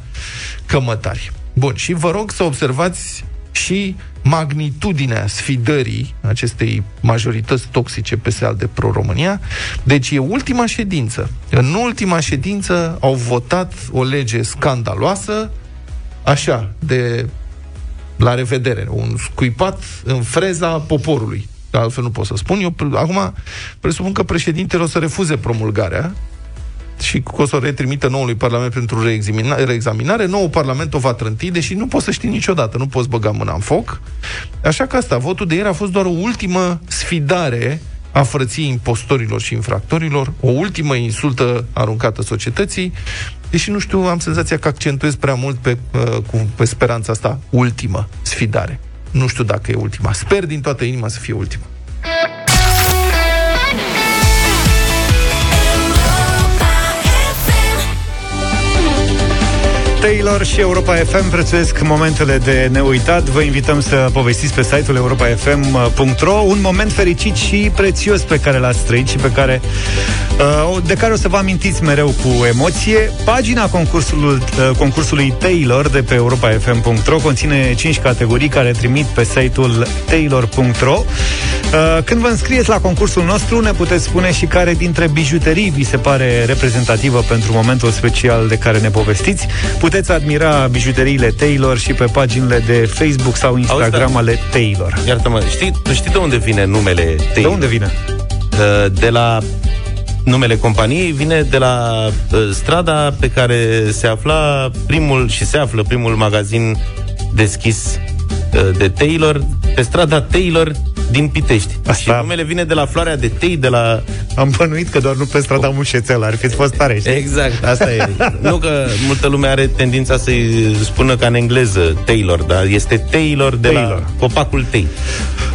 [SPEAKER 2] cămătari. Bun, și vă rog să observați și magnitudinea sfidării acestei majorități toxice pe de pro-România. Deci e ultima ședință. În ultima ședință au votat o lege scandaloasă, așa, de la revedere, un scuipat în freza poporului. Altfel nu pot să spun. Eu acum presupun că președintele o să refuze promulgarea și că o să o retrimită noului Parlament pentru reexaminare. Noul Parlament o va trânti, deși nu poți să știi niciodată, nu poți băga mâna în foc. Așa că asta, votul de ieri a fost doar o ultimă sfidare a frăției impostorilor și infractorilor, o ultimă insultă aruncată societății, deși nu știu, am senzația că accentuez prea mult pe, uh, cu, pe speranța asta, ultimă sfidare. Nu știu dacă e ultima. Sper din toată inima să fie ultima.
[SPEAKER 1] Taylor și Europa FM prețuiesc momentele de neuitat. Vă invităm să povestiți pe site-ul europafm.ro un moment fericit și prețios pe care l-ați trăit și pe care, uh, de care o să vă amintiți mereu cu emoție. Pagina concursul, uh, concursului Taylor de pe europafm.ro conține 5 categorii care trimit pe site-ul taylor.ro. Uh, când vă înscrieți la concursul nostru, ne puteți spune și care dintre bijuterii vi se pare reprezentativă pentru momentul special de care ne povestiți. Puteți admira bijuteriile Taylor și pe paginile de Facebook sau Instagram Auzi, da. ale Taylor.
[SPEAKER 3] Iartă-mă, știi, știi de unde vine numele Taylor? De
[SPEAKER 1] unde vine?
[SPEAKER 3] Uh, de la numele companiei vine de la uh, strada pe care se afla primul și se află primul magazin deschis uh, de Taylor, pe strada Taylor din Pitești. Asta... Și numele vine de la floarea de tei, de la...
[SPEAKER 1] Am bănuit că doar nu pe strada Mușețel, ar fi fost tare, știi?
[SPEAKER 3] Exact, asta e. *laughs* nu că multă lume are tendința să-i spună ca în engleză Taylor, dar este Taylor de Taylor. la copacul tei.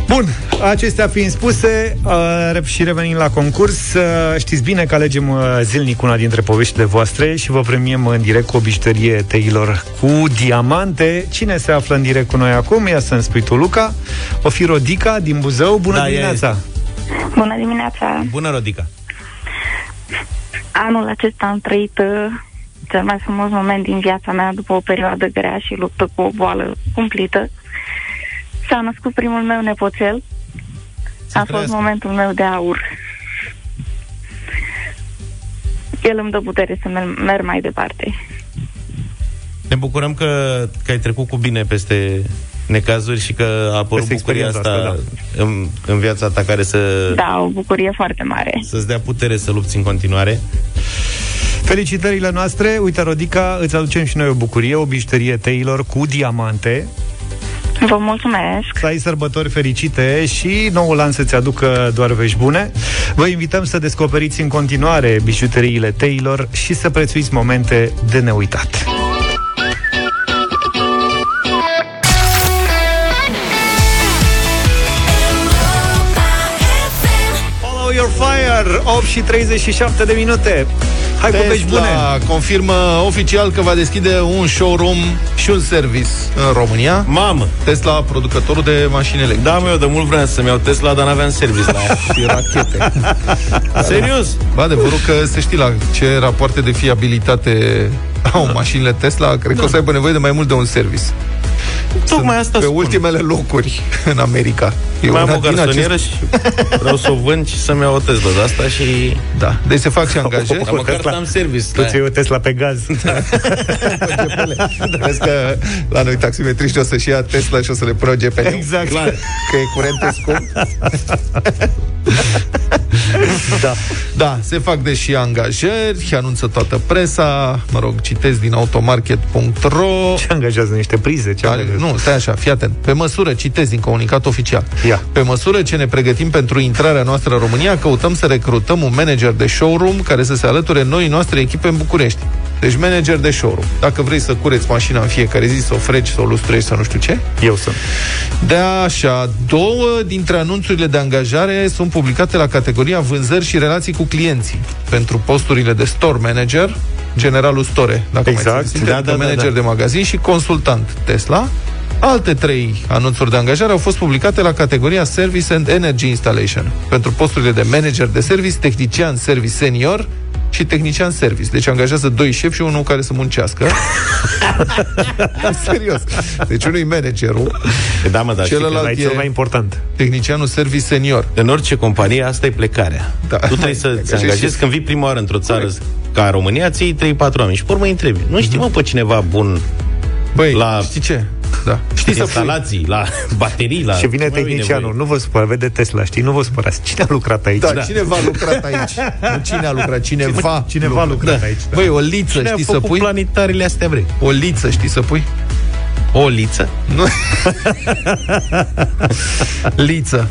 [SPEAKER 1] Bun, acestea fiind spuse uh, și revenim la concurs, uh, știți bine că alegem uh, zilnic una dintre poveștile voastre și vă premiem în direct cu o bijuterie Taylor cu diamante. Cine se află în direct cu noi acum? Ia să-mi spui tu, Luca. O fi Rodica din Buzău. Bună da, dimineața!
[SPEAKER 6] Bună dimineața!
[SPEAKER 3] Bună, Rodica!
[SPEAKER 6] Anul acesta am trăit uh, cel mai frumos moment din viața mea după o perioadă grea și luptă cu o boală cumplită. S-a născut primul meu nepoțel. a fost momentul meu de aur. El îmi dă putere să merg mai departe.
[SPEAKER 3] Ne bucurăm că, că ai trecut cu bine peste necazuri și că a apărut peste bucuria asta, asta da. în, în viața ta care să...
[SPEAKER 6] Da, o bucurie foarte mare.
[SPEAKER 3] Să-ți dea putere să lupți în continuare.
[SPEAKER 1] Felicitările noastre! Uite, Rodica, îți aducem și noi o bucurie, o bijuterie Taylor cu diamante
[SPEAKER 6] Vă mulțumesc!
[SPEAKER 1] Să ai sărbători fericite și noul an să-ți aducă doar vești bune. Vă invităm să descoperiți în continuare bijuteriile Taylor și să prețuiți momente de neuitat. Follow your fire 8 și 37 de minute Hai Tesla povești bune!
[SPEAKER 2] confirmă oficial că va deschide un showroom și un service în România.
[SPEAKER 3] Mamă!
[SPEAKER 2] Tesla, producătorul de mașini electrice.
[SPEAKER 3] Da, mă, eu de mult vreau să-mi iau Tesla, dar n-aveam service la
[SPEAKER 2] și rachete. *laughs*
[SPEAKER 3] Serios?
[SPEAKER 2] Ba, adevărul că se știi la ce rapoarte de fiabilitate au mașinile Tesla, cred da. că o să aibă nevoie de mai mult de un service.
[SPEAKER 3] Tocmai asta
[SPEAKER 2] pe
[SPEAKER 3] spun.
[SPEAKER 2] ultimele locuri în America.
[SPEAKER 3] E mai am o garsonieră acest... și vreau să o vând și să-mi iau o Tesla de asta și...
[SPEAKER 2] Da, deci se fac și *laughs* angajări.
[SPEAKER 3] Dar măcar am service.
[SPEAKER 1] Tu ți o Tesla pe gaz. *laughs*
[SPEAKER 2] Da. *laughs* Vezi că la noi taximetriști o să-și ia Tesla și o să le proge pe
[SPEAKER 1] Exact. Clar.
[SPEAKER 2] Că e curent scump. da. Da, se fac deși angajări, anunță toată presa, mă rog, citesc din automarket.ro.
[SPEAKER 1] Ce angajează niște prize? Ce
[SPEAKER 2] Are, nu, stai așa, fii atent. Pe măsură, citesc din comunicat oficial.
[SPEAKER 1] Ia.
[SPEAKER 2] Pe măsură ce ne pregătim pentru intrarea noastră în România, căutăm să recrutăm un manager de showroom care să se alăture noi noastre echipe în București. Deci manager de showroom. Dacă vrei să cureți mașina în fiecare zi, să o freci, să o lustrezi, să nu știu ce.
[SPEAKER 1] Eu sunt.
[SPEAKER 2] De așa, două dintre anunțurile de angajare sunt publicate la categoria vânzări și relații cu clienții. Pentru posturile de store manager, generalul store, dacă
[SPEAKER 1] exact.
[SPEAKER 2] mai țin,
[SPEAKER 1] da, da, da,
[SPEAKER 2] manager
[SPEAKER 1] da.
[SPEAKER 2] de magazin și consultant Tesla. Alte trei anunțuri de angajare au fost publicate la categoria Service and Energy Installation pentru posturile de manager de service, tehnician service senior și tehnician service. Deci angajează doi șefi și unul care să muncească. *laughs* Serios. Deci unul e managerul,
[SPEAKER 3] Da, mă, dar știi că
[SPEAKER 2] celălalt
[SPEAKER 1] Ăla e
[SPEAKER 2] e
[SPEAKER 1] cel mai important.
[SPEAKER 2] tehnicianul service senior.
[SPEAKER 3] în orice companie asta e plecarea.
[SPEAKER 2] Da.
[SPEAKER 3] Tu trebuie să
[SPEAKER 2] Așa
[SPEAKER 3] te
[SPEAKER 2] și-
[SPEAKER 3] angajezi când vii prima oară într-o țară ca România, ții 3-4 oameni și pe urmă îi întrebi. Nu știi, mă, pe cineva bun
[SPEAKER 2] Băi,
[SPEAKER 3] La-
[SPEAKER 2] știi ce? Da. Știi să pui,
[SPEAKER 3] instalații, la *laughs* baterii, la...
[SPEAKER 1] Și vine
[SPEAKER 3] Mai bine
[SPEAKER 1] tehnicianul,
[SPEAKER 3] voi.
[SPEAKER 1] nu vă supăra, vede Tesla, știi? Nu vă supărați. Cine a lucrat aici?
[SPEAKER 2] da, cineva a lucrat aici. *laughs* Nu cine a lucrat, cineva.
[SPEAKER 1] Cineva a lucrat
[SPEAKER 2] da.
[SPEAKER 1] aici, da.
[SPEAKER 2] Băi, o liță,
[SPEAKER 3] Cine a
[SPEAKER 2] știi să
[SPEAKER 3] făcut
[SPEAKER 2] pui?
[SPEAKER 3] planetarele astea, bre?
[SPEAKER 2] O liță, știi să pui?
[SPEAKER 3] O liță?
[SPEAKER 2] Nu. *laughs* liță.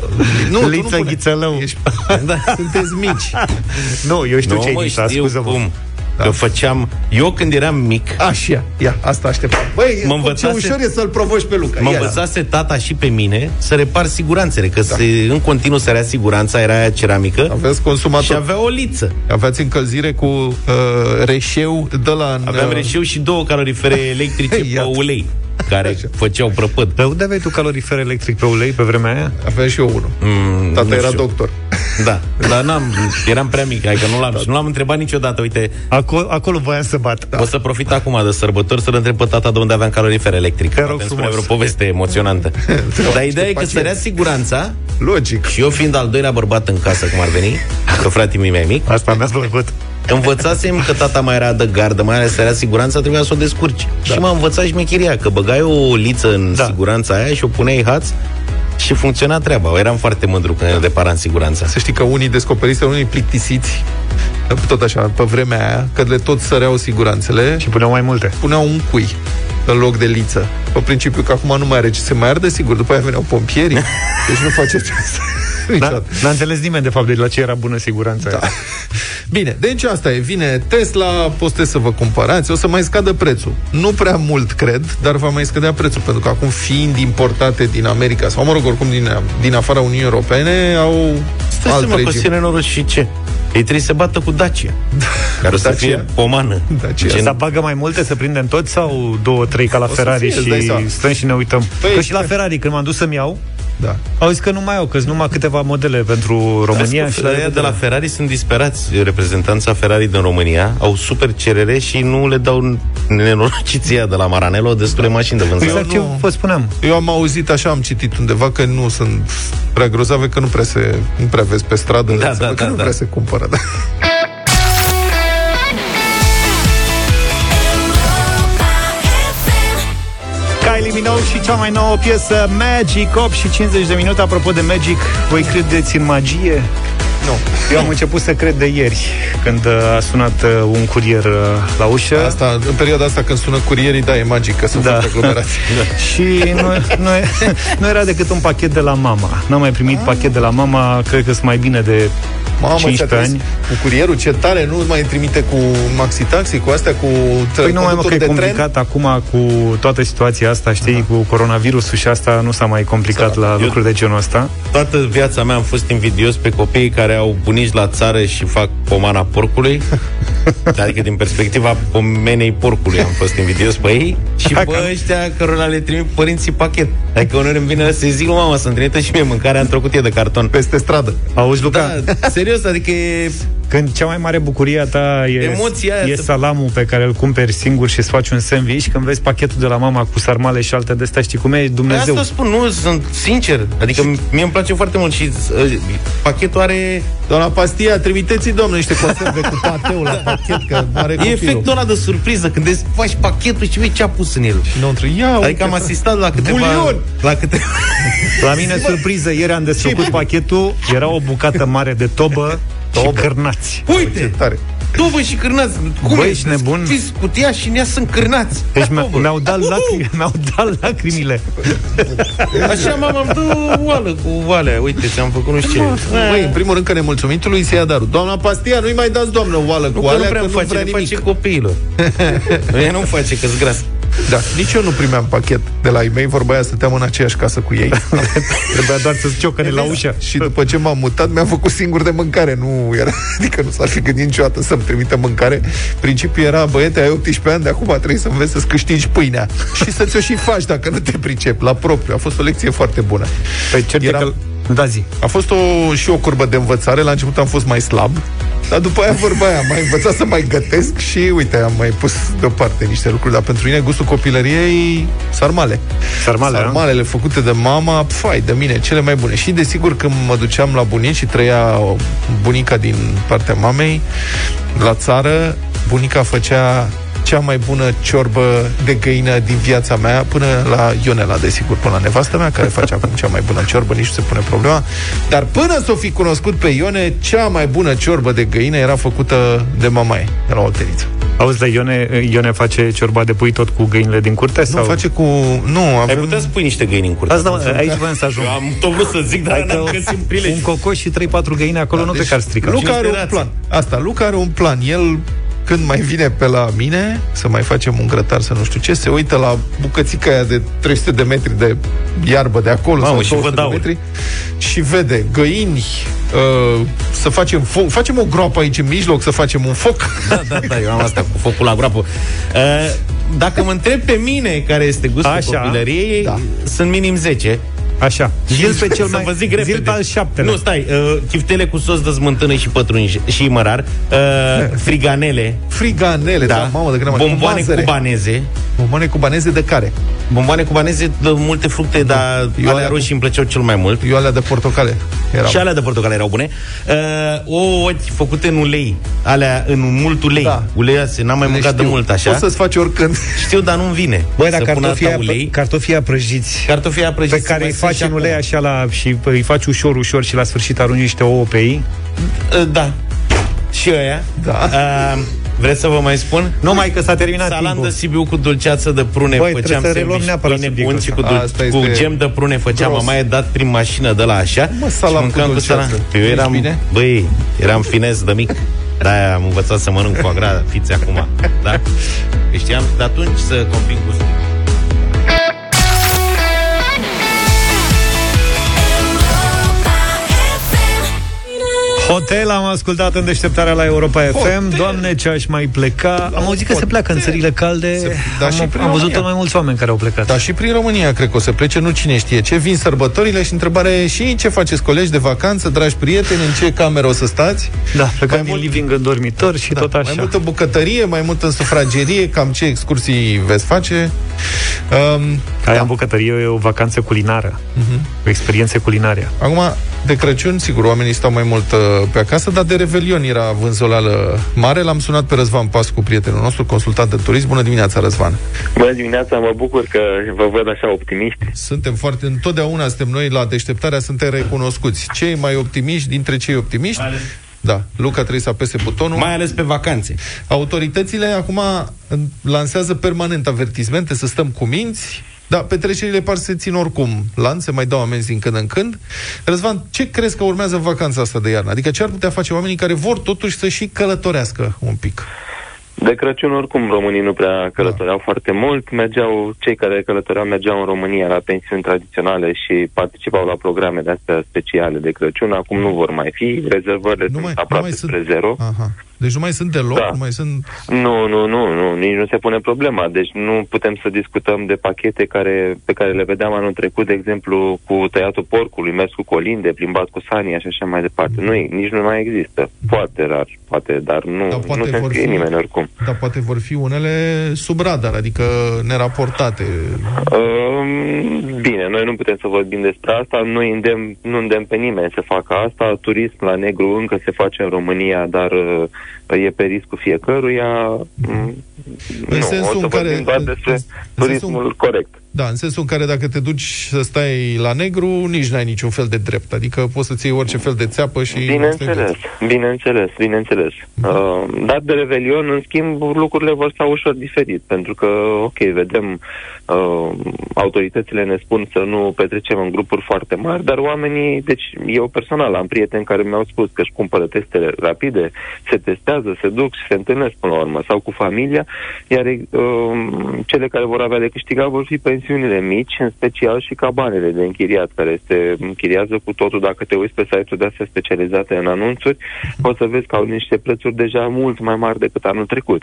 [SPEAKER 2] Nu, tu nu
[SPEAKER 1] Liță
[SPEAKER 2] pune.
[SPEAKER 1] ghițălău.
[SPEAKER 2] Ești... Da. Sunteți mici.
[SPEAKER 1] Nu, eu știu
[SPEAKER 3] Nu,
[SPEAKER 1] ce-i
[SPEAKER 3] mă,
[SPEAKER 1] lița,
[SPEAKER 3] știu
[SPEAKER 1] scuză-mă.
[SPEAKER 3] cum. Că făceam... Eu când eram mic,
[SPEAKER 2] Așa, ia, asta așteptam. Băi,
[SPEAKER 3] Mă
[SPEAKER 2] ce
[SPEAKER 3] învățase-
[SPEAKER 2] ușor e să-l provoci pe Luca.
[SPEAKER 3] mă
[SPEAKER 2] Ia.
[SPEAKER 3] învățase tata și pe mine să repar siguranțele, că se, în continuu sărea siguranța, era aia ceramică
[SPEAKER 2] Aveți consumator.
[SPEAKER 3] și avea o liță.
[SPEAKER 2] Aveați încălzire cu uh, reșeu de la... în,
[SPEAKER 3] Aveam
[SPEAKER 2] uh,
[SPEAKER 3] reșeu și două calorifere *laughs* electrice pe
[SPEAKER 2] Iată.
[SPEAKER 3] ulei, care
[SPEAKER 2] Așa.
[SPEAKER 3] făceau prăpăd.
[SPEAKER 1] Dar unde aveai tu calorifer electric pe ulei pe vremea aia?
[SPEAKER 2] Aveam și eu unul.
[SPEAKER 3] Mm,
[SPEAKER 2] Tata
[SPEAKER 3] nu
[SPEAKER 2] era
[SPEAKER 3] știu.
[SPEAKER 2] doctor.
[SPEAKER 3] Da, dar n-am, eram prea mic, adică nu l-am, și nu l-am întrebat niciodată. Uite,
[SPEAKER 1] Acolo, acolo voiam să bat.
[SPEAKER 3] da. o să profit acum de sărbători să-l întreb pe tata de unde aveam calorifer electric.
[SPEAKER 1] Te rog
[SPEAKER 3] Poate îmi spune
[SPEAKER 1] frumos.
[SPEAKER 3] vreo poveste emoționantă. *laughs* dar ideea e că
[SPEAKER 2] pacient.
[SPEAKER 3] sărea siguranța
[SPEAKER 2] Logic.
[SPEAKER 3] și eu fiind al doilea bărbat în casă, cum ar veni, că fratele meu e mai mic,
[SPEAKER 1] Asta mi-a plăcut.
[SPEAKER 3] Învățasem că tata mai era de gardă, mai ales era siguranța, trebuia să o descurci. Da. Și m-a învățat șmecheria, că băgai o liță în
[SPEAKER 1] Da.
[SPEAKER 3] da. siguranța aia și o puneai haț și funcționa treaba. Eu eram foarte mândru când ne reparam siguranța.
[SPEAKER 2] Să știi că unii descoperiți, unii plictisiți, tot așa, pe vremea aia, că le tot săreau siguranțele
[SPEAKER 1] Și puneau mai multe.
[SPEAKER 2] puneau un cui în loc de liță. Pe principiu că acum nu mai are ce se mai arde, sigur, după aia veneau pompierii, *laughs* deci nu faceți asta.
[SPEAKER 1] Da,
[SPEAKER 2] Niciodată.
[SPEAKER 1] n-a înțeles nimeni, de fapt, de la ce era bună siguranța.
[SPEAKER 2] Da. *laughs* Bine, deci asta e. Vine Tesla, puteți să vă cumpărați, o să mai scadă prețul. Nu prea mult, cred, dar va mai scădea prețul, pentru că acum fiind importate din America, sau mă rog, oricum din, din afara Uniunii Europene, au
[SPEAKER 3] Stai
[SPEAKER 2] alt
[SPEAKER 3] seama că
[SPEAKER 2] regim.
[SPEAKER 3] se noroc și ce? Ei trebuie să bată cu Dacia, *laughs* care o să
[SPEAKER 2] Dacia.
[SPEAKER 3] fie pomană.
[SPEAKER 2] Dacia.
[SPEAKER 3] Gen-
[SPEAKER 1] Să bagă mai multe, să prindem toți sau două, trei ca la
[SPEAKER 2] să
[SPEAKER 1] Ferrari
[SPEAKER 2] fie, îți dai
[SPEAKER 1] și
[SPEAKER 2] seama.
[SPEAKER 1] stăm și ne uităm?
[SPEAKER 2] Păi,
[SPEAKER 1] că și la Ferrari, când m-am dus să-mi iau,
[SPEAKER 2] Da.
[SPEAKER 1] au zis că nu mai au, că numai câteva modele pentru România
[SPEAKER 3] Vezi
[SPEAKER 1] și
[SPEAKER 3] că
[SPEAKER 1] la
[SPEAKER 3] ăia de la Ferrari sunt disperați. Reprezentanța Ferrari din România au super cerere și nu le dau nenorociția de la Maranello destule mașini de vânzare.
[SPEAKER 1] Exact ce
[SPEAKER 2] nu-
[SPEAKER 1] vă spuneam.
[SPEAKER 2] Eu am auzit așa, am citit undeva că nu sunt prea grozave, că nu prea se nu prea vezi pe stradă,
[SPEAKER 3] Da,
[SPEAKER 2] înseamnă
[SPEAKER 3] da,
[SPEAKER 2] că
[SPEAKER 3] da,
[SPEAKER 2] nu
[SPEAKER 3] da.
[SPEAKER 2] prea se cumpără. Da.
[SPEAKER 1] Kylie Minogue și cea mai nouă piesă Magic 8 și 50 de minute Apropo de Magic, voi credeți în magie?
[SPEAKER 2] Nu.
[SPEAKER 1] Eu am început să cred de ieri Când uh, a sunat uh, un curier uh, la ușă
[SPEAKER 2] Asta, în perioada asta când sună curierii, da, e magic, că sunt
[SPEAKER 1] Da.
[SPEAKER 2] foarte aglomerați. *laughs*
[SPEAKER 1] Și nu, nu, nu era decât un pachet de la mama N-am mai primit pachet de la mama Cred că sunt mai bine de
[SPEAKER 2] Mamă,
[SPEAKER 1] 15
[SPEAKER 2] ți-a trimis
[SPEAKER 1] ani
[SPEAKER 2] Cu curierul, ce tare, nu mai trimite cu maxi taxi, cu astea, cu
[SPEAKER 1] Păi nu mai mă că e
[SPEAKER 2] de
[SPEAKER 1] complicat acum cu toată situația asta, știi, cu coronavirusul și asta nu s-a mai complicat la
[SPEAKER 3] Eu-
[SPEAKER 1] lucruri de genul ăsta.
[SPEAKER 3] Toată viața mea am fost invidios pe copiii care au bunici la țară și fac pomana porcului. *laughs* adică din perspectiva pomenei porcului am fost invidios pe ei. Și
[SPEAKER 1] Hai
[SPEAKER 3] pe
[SPEAKER 1] că-
[SPEAKER 3] ăștia cărora le trimit să pachet. Adică uneori îmi vine să zic lui mama să-mi trimită și mie mâncare, am trecut de carton.
[SPEAKER 2] Peste stradă.
[SPEAKER 1] Auzi, Luca,
[SPEAKER 3] Da, serios, adică e...
[SPEAKER 1] când cea mai mare bucurie a ta e,
[SPEAKER 3] Emoția aia
[SPEAKER 1] e
[SPEAKER 3] să-
[SPEAKER 1] salamul pe care îl cumperi singur și îți faci un sandwich, când vezi pachetul de la mama cu sarmale și alte de astea, știi cum e?
[SPEAKER 3] Păi
[SPEAKER 1] Dumnezeu.
[SPEAKER 3] asta spun, nu, sunt sincer. Adică mie îmi place foarte mult și uh, pachetul are...
[SPEAKER 2] Doamna Pastia, trimiteți-i, domnule, niște conserve cu pateu la pachet, că are
[SPEAKER 3] E
[SPEAKER 2] copilul.
[SPEAKER 3] efectul ăla de surpriză când desfaci pachetul și vezi ce a pus în el.
[SPEAKER 2] Și înăuntru, ia,
[SPEAKER 3] Adică
[SPEAKER 2] uite,
[SPEAKER 3] am asistat la câteva...
[SPEAKER 2] Bulion!
[SPEAKER 3] La câteva...
[SPEAKER 1] La mine, surpriză, ieri am desfăcut pachetul, era o bucată mare de tobă și
[SPEAKER 2] Tobă.
[SPEAKER 1] cârnați.
[SPEAKER 3] Uite!
[SPEAKER 2] tare.
[SPEAKER 3] Tobă și cârnați. Cum
[SPEAKER 1] Băi,
[SPEAKER 3] e?
[SPEAKER 1] ești nebun?
[SPEAKER 3] Deschizi cutia și în ea sunt cârnați.
[SPEAKER 1] Deci mi-
[SPEAKER 3] Tobă.
[SPEAKER 1] mi-au dat, lacri- mi-au dat lacrimile.
[SPEAKER 3] Așa mama îmi dă oală cu oalea. Uite, ți-am făcut nu știu ce.
[SPEAKER 2] Băi, în primul rând că nemulțumitului se ia darul. Doamna Pastia, nu-i mai dați, doamnă, oală
[SPEAKER 3] Nu,
[SPEAKER 2] cu
[SPEAKER 3] că nu
[SPEAKER 2] alea,
[SPEAKER 3] prea
[SPEAKER 2] că
[SPEAKER 3] îmi
[SPEAKER 2] nu
[SPEAKER 3] face,
[SPEAKER 2] vrea
[SPEAKER 3] le
[SPEAKER 2] nimic.
[SPEAKER 3] face copiilor. *laughs* Ea nu-mi face, că-s gras.
[SPEAKER 2] Da, nici eu nu primeam pachet de la ei mei, vorba aia, stăteam în aceeași casă cu ei. *laughs*
[SPEAKER 1] Trebuia doar să-ți ciocăne la ușă.
[SPEAKER 2] și după ce m-am mutat, mi-am făcut singur de mâncare. Nu era, *laughs* adică nu s-ar fi gândit niciodată să-mi trimită mâncare. Principiul era, băiete, ai 18 ani, de acum trebuie să înveți să-ți câștigi pâinea. *laughs* și să ți-o și faci dacă nu te pricepi, la propriu. A fost o lecție foarte bună.
[SPEAKER 1] Pe cert
[SPEAKER 2] Era-
[SPEAKER 1] că... Da, zi.
[SPEAKER 2] A fost o, și o curbă de învățare. La început am fost mai slab. Dar după aia vorba aia, am mai învățat să mai gătesc și uite, am mai pus deoparte niște lucruri, dar pentru mine gustul copilăriei sarmale.
[SPEAKER 1] Sarmale, a?
[SPEAKER 2] Sarmalele făcute de mama, fai, de mine, cele mai bune. Și desigur când mă duceam la bunici și trăia o bunica din partea mamei la țară, bunica făcea cea mai bună ciorbă de găină din viața mea, până la Ionela, desigur, până la nevastă mea, care face acum cea mai bună ciorbă, nici nu se pune problema. Dar până să o fi cunoscut pe Ione, cea mai bună ciorbă de găină era făcută de mamaie, de la Olteriță.
[SPEAKER 1] Auzi, dar Ione, Ione face ciorba de pui tot cu găinile din curte?
[SPEAKER 2] Nu,
[SPEAKER 1] sau?
[SPEAKER 2] face cu... Nu,
[SPEAKER 3] Ai
[SPEAKER 2] avem...
[SPEAKER 3] putea să pui niște găini în curte.
[SPEAKER 1] Asta, aici vreau să ajung.
[SPEAKER 3] Eu am tot vrut să zic, dar
[SPEAKER 1] Hai că
[SPEAKER 3] n-am găsit prilej.
[SPEAKER 1] un cocoș și 3-4 găini acolo nu
[SPEAKER 2] deci,
[SPEAKER 1] cred că ar strica.
[SPEAKER 2] Luca are un
[SPEAKER 3] Inspirație.
[SPEAKER 2] plan. Asta, Luca are un plan. El când mai vine pe la mine să mai facem un grătar să nu știu ce, se uită la bucățica aia de 300 de metri de iarbă de acolo
[SPEAKER 3] Mamă,
[SPEAKER 2] sau
[SPEAKER 3] și
[SPEAKER 2] 200
[SPEAKER 3] vă
[SPEAKER 2] de
[SPEAKER 3] dau.
[SPEAKER 2] metri și vede găini, uh, să facem foc, facem o groapă aici în mijloc, să facem un foc.
[SPEAKER 3] Da, da, da, eu am asta cu focul la groapă. Uh, dacă mă întreb pe mine care este gustul
[SPEAKER 1] Așa.
[SPEAKER 3] copilăriei,
[SPEAKER 2] Da.
[SPEAKER 3] sunt minim 10.
[SPEAKER 1] Așa. Zil pe *laughs* cel
[SPEAKER 3] să
[SPEAKER 1] mai...
[SPEAKER 3] vă zic
[SPEAKER 1] zil
[SPEAKER 3] repede.
[SPEAKER 1] pe al șaptelea.
[SPEAKER 3] Nu, stai, uh, chiftele cu sos de smântână și pătrunji și mărar, uh, *laughs* friganele,
[SPEAKER 2] Friganele, da,
[SPEAKER 3] da,
[SPEAKER 2] mamă de grămadă.
[SPEAKER 3] bomboane
[SPEAKER 2] mazăre.
[SPEAKER 3] cubaneze,
[SPEAKER 2] Bomboane cubaneze de care?
[SPEAKER 3] bomboane cubaneze de multe fructe, dar
[SPEAKER 2] Eu
[SPEAKER 3] alea
[SPEAKER 2] alea cu-
[SPEAKER 3] roșii îmi plăceau cel mai mult.
[SPEAKER 2] Eu alea de portocale. Erau.
[SPEAKER 3] Și alea de portocale erau bune. Uh, ouăți făcute în ulei, alea în mult ulei,
[SPEAKER 2] Da.
[SPEAKER 3] uleioase, n-am mai
[SPEAKER 2] Le
[SPEAKER 3] mâncat de
[SPEAKER 2] știu.
[SPEAKER 3] mult așa.
[SPEAKER 2] Poți să-ți faci oricând.
[SPEAKER 3] Știu, dar nu-mi vine.
[SPEAKER 1] Băi, dar
[SPEAKER 3] să pun
[SPEAKER 1] cartofii,
[SPEAKER 3] asta
[SPEAKER 1] aia,
[SPEAKER 3] ulei.
[SPEAKER 1] cartofii aia prăjiți
[SPEAKER 3] Cartofii aia prăjiți
[SPEAKER 1] pe care
[SPEAKER 3] mai
[SPEAKER 1] îi
[SPEAKER 3] sunt
[SPEAKER 1] faci
[SPEAKER 3] și
[SPEAKER 1] în ulei
[SPEAKER 3] acum.
[SPEAKER 1] așa la, și îi faci ușor, ușor și la sfârșit arunci niște ouă pe ei.
[SPEAKER 3] Uh, Da. Și ăia.
[SPEAKER 2] Da.
[SPEAKER 3] Uh, vreți să vă mai spun?
[SPEAKER 1] Numai că s-a terminat
[SPEAKER 3] Salam
[SPEAKER 1] timpul.
[SPEAKER 3] de Sibiu cu dulceață de prune
[SPEAKER 1] Băi,
[SPEAKER 3] făceam
[SPEAKER 1] trebuie să reluăm
[SPEAKER 3] sandwich,
[SPEAKER 1] neapărat
[SPEAKER 3] pâine cu
[SPEAKER 1] subiectul
[SPEAKER 3] unți cu,
[SPEAKER 2] ăsta.
[SPEAKER 3] dul-
[SPEAKER 2] Asta
[SPEAKER 3] cu
[SPEAKER 2] este
[SPEAKER 3] gem de prune făceam,
[SPEAKER 2] gros.
[SPEAKER 3] mama e dat prin mașină de la așa
[SPEAKER 2] Mă,
[SPEAKER 3] și
[SPEAKER 2] salam cu
[SPEAKER 3] mâncam cu
[SPEAKER 2] dulceață.
[SPEAKER 3] salam. Eu
[SPEAKER 2] Ești
[SPEAKER 3] eram,
[SPEAKER 2] bine?
[SPEAKER 3] băi, eram finez de mic. De-aia am învățat să mănânc foie gras, fiți acum. Da? Deci Știam de atunci să combin gustul.
[SPEAKER 1] Hotel am ascultat în deșteptarea la Europa FM. Doamne, ce aș mai pleca. Am auzit că se pleacă în țările calde.
[SPEAKER 2] Se- da,
[SPEAKER 1] am,
[SPEAKER 2] și prin
[SPEAKER 1] am văzut
[SPEAKER 2] România.
[SPEAKER 1] tot mai mulți oameni care au plecat.
[SPEAKER 2] Dar și prin România cred că o să plece, nu cine știe ce. Vin sărbătorile și întrebare e și ce faceți colegi de vacanță, dragi prieteni, în ce cameră o să stați?
[SPEAKER 1] Da, plecăm
[SPEAKER 2] Mai
[SPEAKER 1] din
[SPEAKER 2] mult-
[SPEAKER 1] living în dormitor și
[SPEAKER 2] Da,
[SPEAKER 1] tot așa.
[SPEAKER 2] Mai multă bucătărie, mai multă în sufragerie, cam ce excursii veți face. Um,
[SPEAKER 1] Aia în bucătărie e o vacanță culinară.
[SPEAKER 2] Mhm.
[SPEAKER 1] O experiență culinară.
[SPEAKER 2] acum, de Crăciun, sigur, oamenii stau mai mult uh, pe acasă, dar de Revelion era vânzoleală mare. L-am sunat pe Răzvan Pascu, prietenul nostru, consultant de turism. Bună dimineața, Răzvan!
[SPEAKER 7] Bună dimineața, mă bucur că vă văd așa optimiști.
[SPEAKER 2] Suntem foarte, întotdeauna suntem noi la deșteptarea, suntem recunoscuți. Cei mai optimiști dintre cei optimiști, da, Luca trebuie să apese butonul.
[SPEAKER 3] Mai ales pe vacanțe.
[SPEAKER 2] Autoritățile acum în- lansează permanent avertismente să stăm cu minți, dar petrecerile par să se țin oricum lanț, se mai dau amenzi din când în când. Răzvan, ce crezi că urmează în vacanța asta de iarnă? Adică ce ar putea face oamenii care vor totuși să și călătorească un pic?
[SPEAKER 7] De Crăciun, oricum, românii nu prea călătoreau foarte mult. Mergeau, cei care călătoreau mergeau în România la pensiuni tradiționale și participau la programe de astea speciale de Crăciun. Acum nu vor mai fi. Rezervările
[SPEAKER 2] Nu
[SPEAKER 7] sunt
[SPEAKER 2] mai, nu
[SPEAKER 7] aproape
[SPEAKER 2] mai
[SPEAKER 7] spre
[SPEAKER 2] sunt...
[SPEAKER 7] zero.
[SPEAKER 2] Aha. Deci nu mai sunt deloc,
[SPEAKER 7] Da.
[SPEAKER 2] nu mai sunt...
[SPEAKER 7] Nu, nu, nu, nu, nici nu se pune problema. Deci nu putem să discutăm de pachete care, pe care le vedeam anul trecut, de exemplu, cu tăiatul porcului, mers cu colinde, plimbat cu sania și așa mai departe. Nu, e- nici nu mai există. Poate rar, poate, dar nu,
[SPEAKER 2] Dar poate
[SPEAKER 7] nu se
[SPEAKER 2] vor
[SPEAKER 7] înscrie
[SPEAKER 2] fi-
[SPEAKER 7] nimeni oricum.
[SPEAKER 2] Dar poate vor fi unele sub radar, adică neraportate.
[SPEAKER 7] Um, Bine, noi nu putem să vorbim despre asta, noi îndemn, nu îndemn pe nimeni să facă asta, turism la negru încă se face în România, dar uh, e pe riscul fiecăruia. Mm,
[SPEAKER 2] În
[SPEAKER 7] nu,
[SPEAKER 2] sensul
[SPEAKER 7] o să
[SPEAKER 2] în care-
[SPEAKER 7] vorbim doar
[SPEAKER 2] în-
[SPEAKER 7] despre
[SPEAKER 2] în
[SPEAKER 7] turismul
[SPEAKER 2] sensul-
[SPEAKER 7] corect.
[SPEAKER 2] Da, în sensul în care dacă te duci să stai la negru, nici n-ai niciun fel de drept. Adică poți să-ți iei orice fel de țeapă și...
[SPEAKER 7] Bineînțeles, bineînțeles, bineînțeles. Uh, dar de Revelion, în schimb, lucrurile vor sta ușor diferit, pentru că, ok, vedem, uh, autoritățile ne spun să nu petrecem în grupuri foarte mari, dar oamenii, deci eu personal am prieteni care mi-au spus că își cumpără testele rapide, se testează, se duc și se întâlnesc până la urmă, sau cu familia, iar uh, cele care vor avea de câștigat vor fi pensiuni pensiunile mici, în special și cabanele de închiriat, care se închiriază cu totul. Dacă te uiți pe site-uri de astea specializate în anunțuri, o să vezi că au niște prețuri deja mult mai mari decât anul trecut.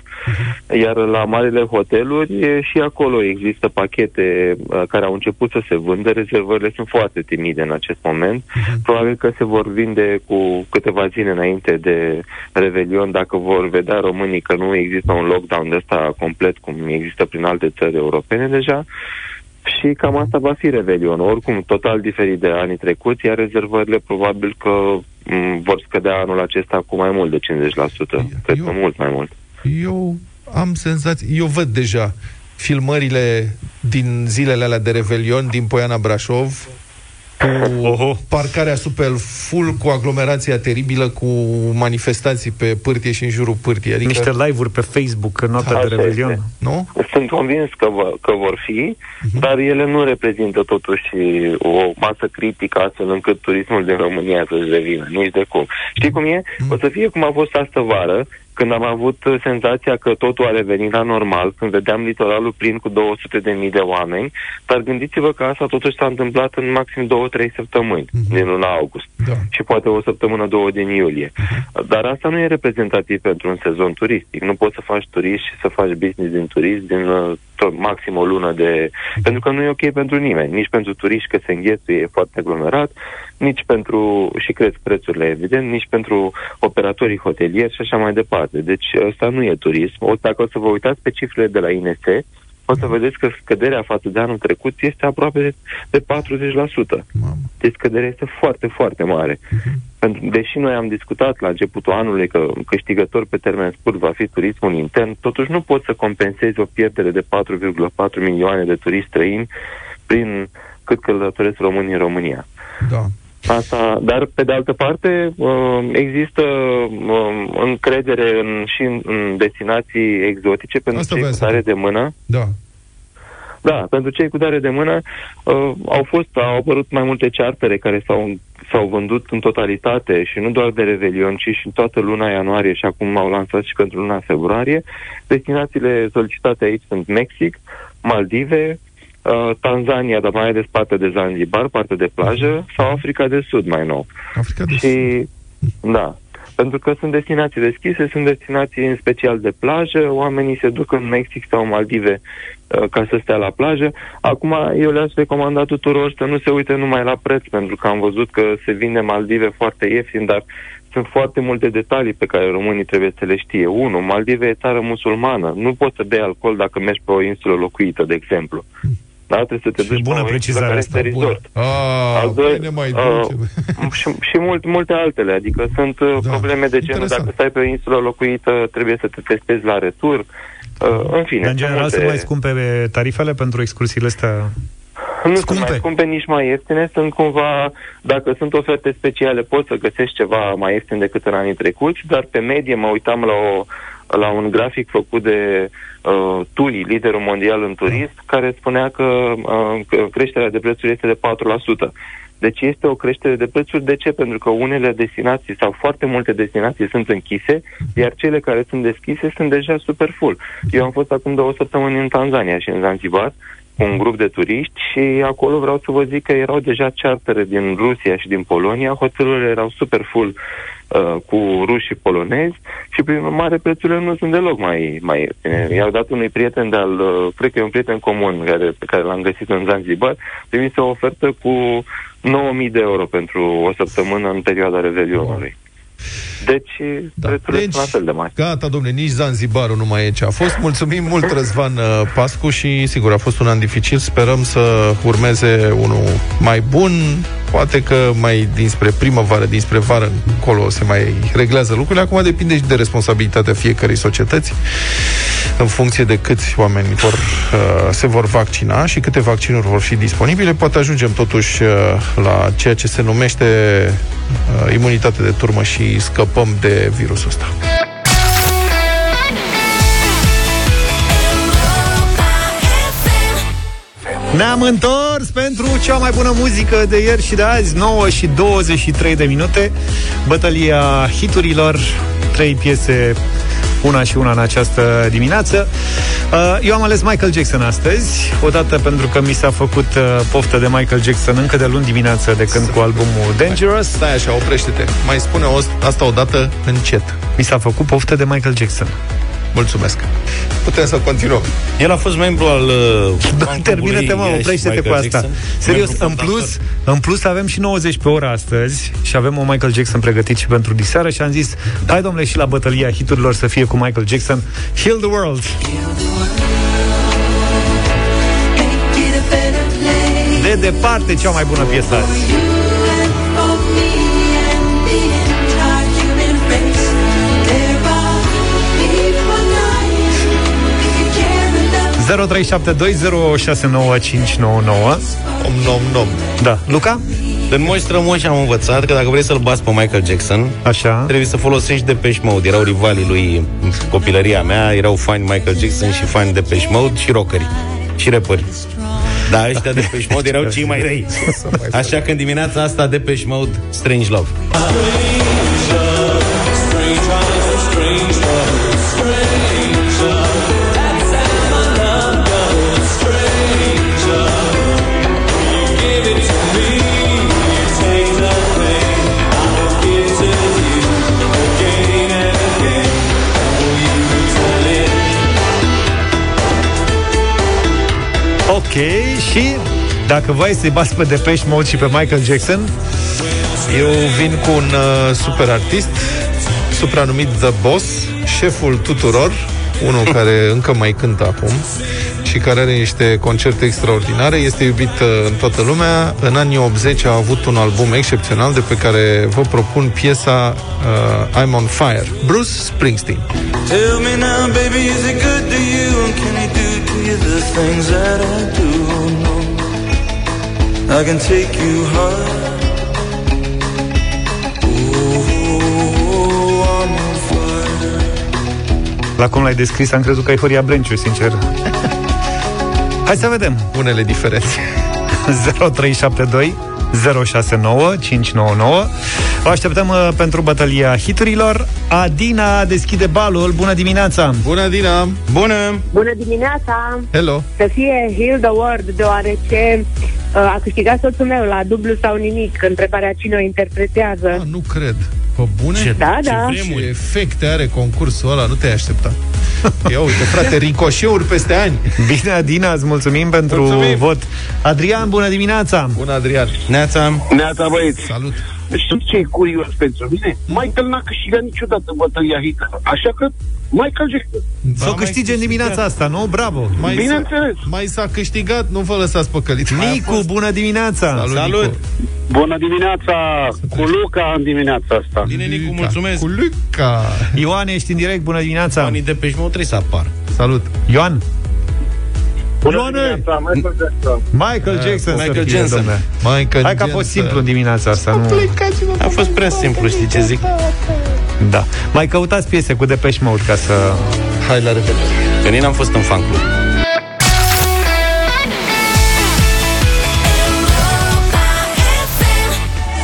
[SPEAKER 7] Iar la marile hoteluri, e, și acolo există pachete uh, care au început să se vândă. Rezervările sunt foarte timide în acest moment. Probabil că se vor vinde cu câteva zile înainte de Revelion, dacă vor vedea românii că nu există un lockdown de ăsta complet, cum există prin alte țări europene deja, și cam asta va fi Revelion. Oricum, total diferit de anii trecuți, iar rezervările probabil că m, vor scădea anul acesta cu mai mult de 50%. Cred că mult mai mult.
[SPEAKER 2] Eu am senzații, eu văd deja filmările din zilele alea de Revelion din Poiana Brașov, cu
[SPEAKER 1] Oho.
[SPEAKER 2] parcarea super full, cu aglomerația teribilă, cu manifestații pe pârtie și în jurul pârtii. Adică,
[SPEAKER 1] Niște live-uri pe Facebook în noaptea de
[SPEAKER 7] Așa
[SPEAKER 1] Revelion.
[SPEAKER 7] este.
[SPEAKER 2] nu?
[SPEAKER 7] Sunt convins că, vă, că vor fi, dar ele nu reprezintă totuși o masă critică astfel încât turismul din România să-și revină, nici de cum. Știi cum e? O să fie cum a fost astă vară, când am avut uh, senzația că totul a revenit la normal, când vedeam litoralul plin cu 200 de mii de oameni, dar gândiți-vă că asta totuși s-a întâmplat în maxim 2-3 săptămâni din luna august
[SPEAKER 2] Da.
[SPEAKER 7] și poate o săptămână, două din iulie. Dar asta nu e reprezentativ pentru un sezon turistic. Nu poți să faci turism și să faci business din turism din uh, tot, maxim o lună de... Pentru că nu e ok pentru nimeni. Nici pentru turiști că se înghețuie e foarte aglomerat, nici pentru... și cresc prețurile, evident, nici pentru operatorii hotelieri și așa mai departe. Deci ăsta nu e turism. O, dacă o să vă uitați pe cifrele de la INS, o să vedeți că scăderea față de anul trecut este aproape de, de 40%.
[SPEAKER 2] Mamă.
[SPEAKER 7] Deci scăderea este foarte, foarte mare. Pentru, deși noi am discutat la începutul anului că câștigător pe termen scurt va fi turismul intern, totuși nu poți să compensezi o pierdere de 4,4 milioane de turiști străini prin cât călătoresc românii în România.
[SPEAKER 2] Da.
[SPEAKER 7] Asta, dar pe de altă parte uh, există uh, încredere în, și în, în destinații exotice pentru
[SPEAKER 2] Asta
[SPEAKER 7] cei
[SPEAKER 2] voiam
[SPEAKER 7] cu
[SPEAKER 2] să
[SPEAKER 7] tare
[SPEAKER 2] întreb.
[SPEAKER 7] de mână.
[SPEAKER 2] Da.
[SPEAKER 7] Da, pentru cei cu dare de mână uh, au fost, au apărut mai multe chartere care s-au, s-au vândut în totalitate și nu doar de Revelion, ci și în toată luna ianuarie și acum au lansat și pentru luna februarie. Destinațiile solicitate aici sunt Mexic, Maldive, uh, Tanzania, dar mai ales partea de Zanzibar, partea de plajă, sau Africa de Sud mai nou.
[SPEAKER 2] Africa de Sud.
[SPEAKER 7] Și, da, pentru că sunt destinații deschise, sunt destinații în special de plajă, oamenii se duc în Mexic sau Maldive uh, ca să stea la plajă. Acum, eu le-aș recomanda tuturor să nu se uite numai la preț, pentru că am văzut că se vinde Maldive foarte ieftin, dar sunt foarte multe detalii pe care românii trebuie să le știe. Unu, Maldive e țară musulmană. Nu poți să bei alcool dacă mergi pe o insulă locuită, de exemplu. Da, trebuie să te
[SPEAKER 1] Și
[SPEAKER 7] duci
[SPEAKER 1] bună
[SPEAKER 7] pe o insulă
[SPEAKER 1] precizare
[SPEAKER 7] care
[SPEAKER 1] asta,
[SPEAKER 7] este
[SPEAKER 2] Bună.
[SPEAKER 7] resort.
[SPEAKER 2] Ah,
[SPEAKER 7] Al
[SPEAKER 2] băi,
[SPEAKER 7] doi-
[SPEAKER 2] ne mai
[SPEAKER 7] uh,
[SPEAKER 2] duce.
[SPEAKER 7] și, și mult, multe altele, adică sunt uh,
[SPEAKER 2] Da,
[SPEAKER 7] probleme de genul,
[SPEAKER 2] interesant.
[SPEAKER 7] dacă stai pe o insulă locuită, trebuie să te testezi la retur, uh, în fine.
[SPEAKER 1] Dar în general
[SPEAKER 7] multe-
[SPEAKER 1] sunt mai scumpe tarifele pentru excursiile astea?
[SPEAKER 7] nu
[SPEAKER 1] scumpe.
[SPEAKER 7] sunt mai scumpe, nici mai ieftine, sunt cumva, dacă sunt oferte speciale, poți să găsești ceva mai ieftin decât în anii trecuți, dar pe medie mă uitam la, o, la un grafic făcut de uh, TUI, liderul mondial în turism, care spunea că, uh, că creșterea de prețuri este de 4%. Deci este o creștere de prețuri. De ce? Pentru că unele destinații sau foarte multe destinații sunt închise, iar cele care sunt deschise sunt deja super full. Eu am fost acum două săptămâni în Tanzania și în Zanzibar cu un grup de turiști și acolo vreau să vă zic că erau deja chartere din Rusia și din Polonia, hotelurile erau super full uh, cu ruși și polonezi și prin urmare prețurile nu sunt deloc mai, mai ieftine. I-au dat unui prieten de-al, uh, cred că e un prieten comun care, pe care l-am găsit în Zanzibar, trimise o ofertă cu 9.000 de euro pentru o săptămână în perioada Revelionului. Deci,
[SPEAKER 2] Da.
[SPEAKER 7] prețurile
[SPEAKER 2] Deci,
[SPEAKER 7] sunt la fel de mari.
[SPEAKER 2] Gata, domnule, nici Zanzibarul nu mai e ce a fost. Mulțumim mult, Răzvan uh, Pascu, și sigur, a fost un an dificil. Sperăm să urmeze unul mai bun. Poate că mai dinspre primăvară, dinspre vară încolo se mai reglează lucrurile. Acum depinde și de responsabilitatea fiecărei societăți în funcție de câți oameni vor, uh, se vor vaccina și câte vaccinuri vor fi disponibile. Poate ajungem totuși uh, la ceea ce se numește uh, imunitate de turmă și scăpăm de virusul ăsta.
[SPEAKER 1] Ne-am întors pentru cea mai bună muzică de ieri și de azi 9 și 23 de minute Bătălia hiturilor Trei piese una și una în această dimineață. Uh, eu am ales Michael Jackson astăzi, odată pentru că mi s-a făcut uh, poftă de Michael Jackson încă de luni dimineață de când cu albumul Dangerous.
[SPEAKER 2] Stai așa, oprește-te. Mai spune o, asta odată încet.
[SPEAKER 1] Mi s-a făcut poftă de Michael Jackson.
[SPEAKER 2] Mulțumesc. Putem să continuăm.
[SPEAKER 3] El a fost membru al uh,
[SPEAKER 1] Da,
[SPEAKER 3] bancului
[SPEAKER 1] termină-te, mă,
[SPEAKER 3] Iași
[SPEAKER 1] oprește-te
[SPEAKER 3] Michael
[SPEAKER 1] cu asta.
[SPEAKER 3] Jackson.
[SPEAKER 1] Serios,
[SPEAKER 3] Membru
[SPEAKER 1] în
[SPEAKER 3] fondator.
[SPEAKER 1] plus, în plus avem și 90 pe oră astăzi și avem un Michael Jackson pregătit și pentru diseară și am zis, hai domnule și la bătălia hiturilor să fie cu Michael Jackson, Heal the World. De departe, cea mai bună piesă azi. 0372069599
[SPEAKER 2] Om nom nom.
[SPEAKER 1] Da. Luca?
[SPEAKER 3] În Moș Strămoși am învățat că dacă vrei să-l bați pe Michael Jackson,
[SPEAKER 1] Așa.
[SPEAKER 3] trebuie să folosești Depeche Mode. Erau rivalii lui în copilăria mea, erau fani Michael Jackson și fani Depeche Mode și rockeri și rapperi. Da, ăștia Depeche Mode erau cei mai răi. Așa că în dimineața asta Depeche Mode, Strange Love.
[SPEAKER 1] Ok, dacă voi să-i bați pe Depeche Mode și pe Michael Jackson,
[SPEAKER 2] Eu vin cu un uh, super artist, supranumit The Boss, șeful tuturor, unul care *laughs* încă mai cântă acum și care are niște concerte extraordinare, este iubit uh, în toată lumea. În anii 80 a avut un album excepțional de pe care vă propun piesa uh, I'm on Fire. Bruce Springsteen.
[SPEAKER 8] Tell me now, baby, is it good to you? And can he do to you the things that I do? No. I can take you high. Oh, I'm on fire.
[SPEAKER 1] la cum l-ai descris, am crezut că ai Horia Brenciu, sincer. *laughs* Hai să vedem.
[SPEAKER 2] Unele diferențe.
[SPEAKER 1] 0372 069 599 O așteptăm uh, pentru bătălia hiturilor Adina deschide balul Bună dimineața!
[SPEAKER 2] Bună, Dina!
[SPEAKER 3] Bună!
[SPEAKER 9] Bună dimineața!
[SPEAKER 2] Hello!
[SPEAKER 9] Să fie Heal the World, deoarece uh, a câștigat soțul meu la dublu sau nimic, întrebarea cine o interpretează.
[SPEAKER 2] Ah, nu cred. Pe bune?
[SPEAKER 3] Ce-
[SPEAKER 9] Da,
[SPEAKER 3] ce
[SPEAKER 9] da.
[SPEAKER 3] vremuri.
[SPEAKER 2] Ce efecte are concursul ăla, nu te-ai aștepta. *laughs* Ia uite, frate, ricoșeuri peste ani.
[SPEAKER 1] Bine, Adina, îți mulțumim pentru
[SPEAKER 2] Mulțumim.
[SPEAKER 1] vot Adrian, bună dimineața!
[SPEAKER 2] Bună, Adrian.
[SPEAKER 3] Neața!
[SPEAKER 10] Neața băieți,
[SPEAKER 2] Salut.
[SPEAKER 10] Știți ce e curios pentru mine? Michael n-a câștigat niciodată bătălia hită, așa că Michael Jackson.
[SPEAKER 1] Să o
[SPEAKER 2] mai
[SPEAKER 1] câștige în dimineața asta, nu? Bravo!
[SPEAKER 2] Mai
[SPEAKER 10] Bineînțeles.
[SPEAKER 2] S-a, mai s-a câștigat, nu vă lăsați păcălit.
[SPEAKER 1] Nicu, bună dimineața!
[SPEAKER 2] Salut,
[SPEAKER 3] Salut!
[SPEAKER 2] Nicu.
[SPEAKER 10] Bună dimineața, cu Luca în dimineața asta.
[SPEAKER 3] Bine, Nicu, mulțumesc!
[SPEAKER 2] Cu Luca.
[SPEAKER 1] Ioan, ești în direct, bună dimineața!
[SPEAKER 3] Banii Depeche Mode trebuie să apară.
[SPEAKER 2] Salut.
[SPEAKER 1] Ioan,
[SPEAKER 10] Bună
[SPEAKER 1] Ioane!
[SPEAKER 10] dimineața, Michael Jackson.
[SPEAKER 1] Michael Jackson să
[SPEAKER 3] Michael
[SPEAKER 1] fie,
[SPEAKER 3] Jensen.
[SPEAKER 1] domnule.
[SPEAKER 2] Michael
[SPEAKER 1] Hai că a fost
[SPEAKER 2] Jensen.
[SPEAKER 1] simplu în dimineața asta, nu?
[SPEAKER 3] A fost prea simplu, știi ce zic?
[SPEAKER 1] Da. Mai căutați piese cu Depeche Mode ca să...
[SPEAKER 2] Hai la revedere.
[SPEAKER 3] Că nici n-am fost în fan club.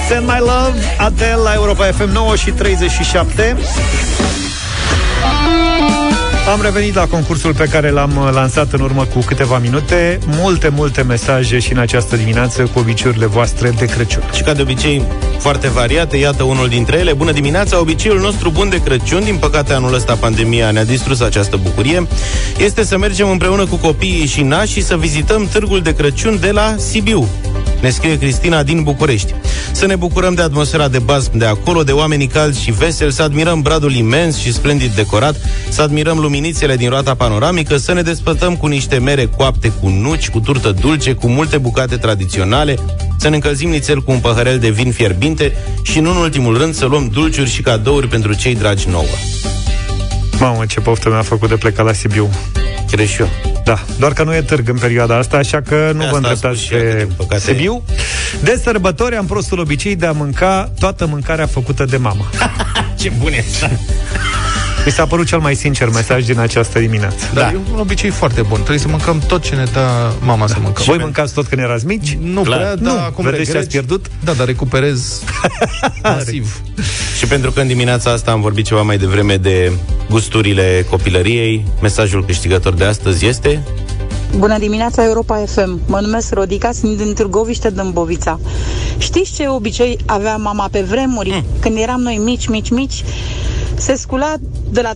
[SPEAKER 1] Send My Love, Adele la Europa FM 9 și 37 Am revenit la concursul pe care l-am uh, lansat în urmă cu câteva minute. Multe, multe mesaje și în această dimineață cu obiceiurile voastre de Crăciun.
[SPEAKER 3] Și ca de obicei, foarte variate, iată unul dintre ele. Bună dimineața, obiceiul nostru bun de Crăciun, din păcate anul ăsta pandemia ne-a distrus această bucurie, este să mergem împreună cu copiii și nași și să vizităm târgul de Crăciun de la Sibiu. Ne scrie Cristina din București. Să ne bucurăm de atmosfera de bazm de acolo, de oamenii calzi și veseli, să admirăm bradul imens și splendid decorat, să admirăm luminițele din roata panoramică, să ne despătăm cu niște mere coapte cu nuci, cu turtă dulce, cu multe bucate tradiționale, să ne încălzim nițel cu un păhărel de vin fierbinte și, nu în ultimul rând, să luăm dulciuri și cadouri pentru cei dragi nouă.
[SPEAKER 1] Mamă, ce poftă mi-a făcut de pleca la Sibiu
[SPEAKER 3] Cred și eu.
[SPEAKER 1] Da, doar că nu e târg în perioada asta, așa că nu
[SPEAKER 3] asta
[SPEAKER 1] vă
[SPEAKER 3] a
[SPEAKER 1] îndreptați
[SPEAKER 3] spus și eu, că,
[SPEAKER 1] pe
[SPEAKER 3] din păcate-
[SPEAKER 1] Sibiu. De sărbători am prostul obicei de a mânca toată mâncarea făcută de mama. *laughs*
[SPEAKER 3] Ce bun e asta!
[SPEAKER 1] Mi s-a părut cel mai sincer mesaj din această dimineață.
[SPEAKER 2] Dar da. e un obicei foarte bun. Trebuie să mâncăm tot ce ne dă mama da. să mâncăm.
[SPEAKER 1] Voi mâncați tot când erați mici?
[SPEAKER 2] Nu
[SPEAKER 3] Clar.
[SPEAKER 2] prea, dar
[SPEAKER 1] Nu.
[SPEAKER 2] acum
[SPEAKER 1] Vedeți ce
[SPEAKER 2] regret.
[SPEAKER 1] ați pierdut?
[SPEAKER 2] Da, dar recuperez *laughs* masiv.
[SPEAKER 3] Și pentru că în dimineața asta am vorbit ceva mai devreme de gusturile copilăriei, mesajul câștigător de astăzi este...
[SPEAKER 11] Bună dimineața, Europa FM. Mă numesc Rodica, sunt din Târgoviște, Dâmbovița. Știți ce obicei avea mama pe vremuri? Mm. Când eram noi mici, mici, mici, se scula de la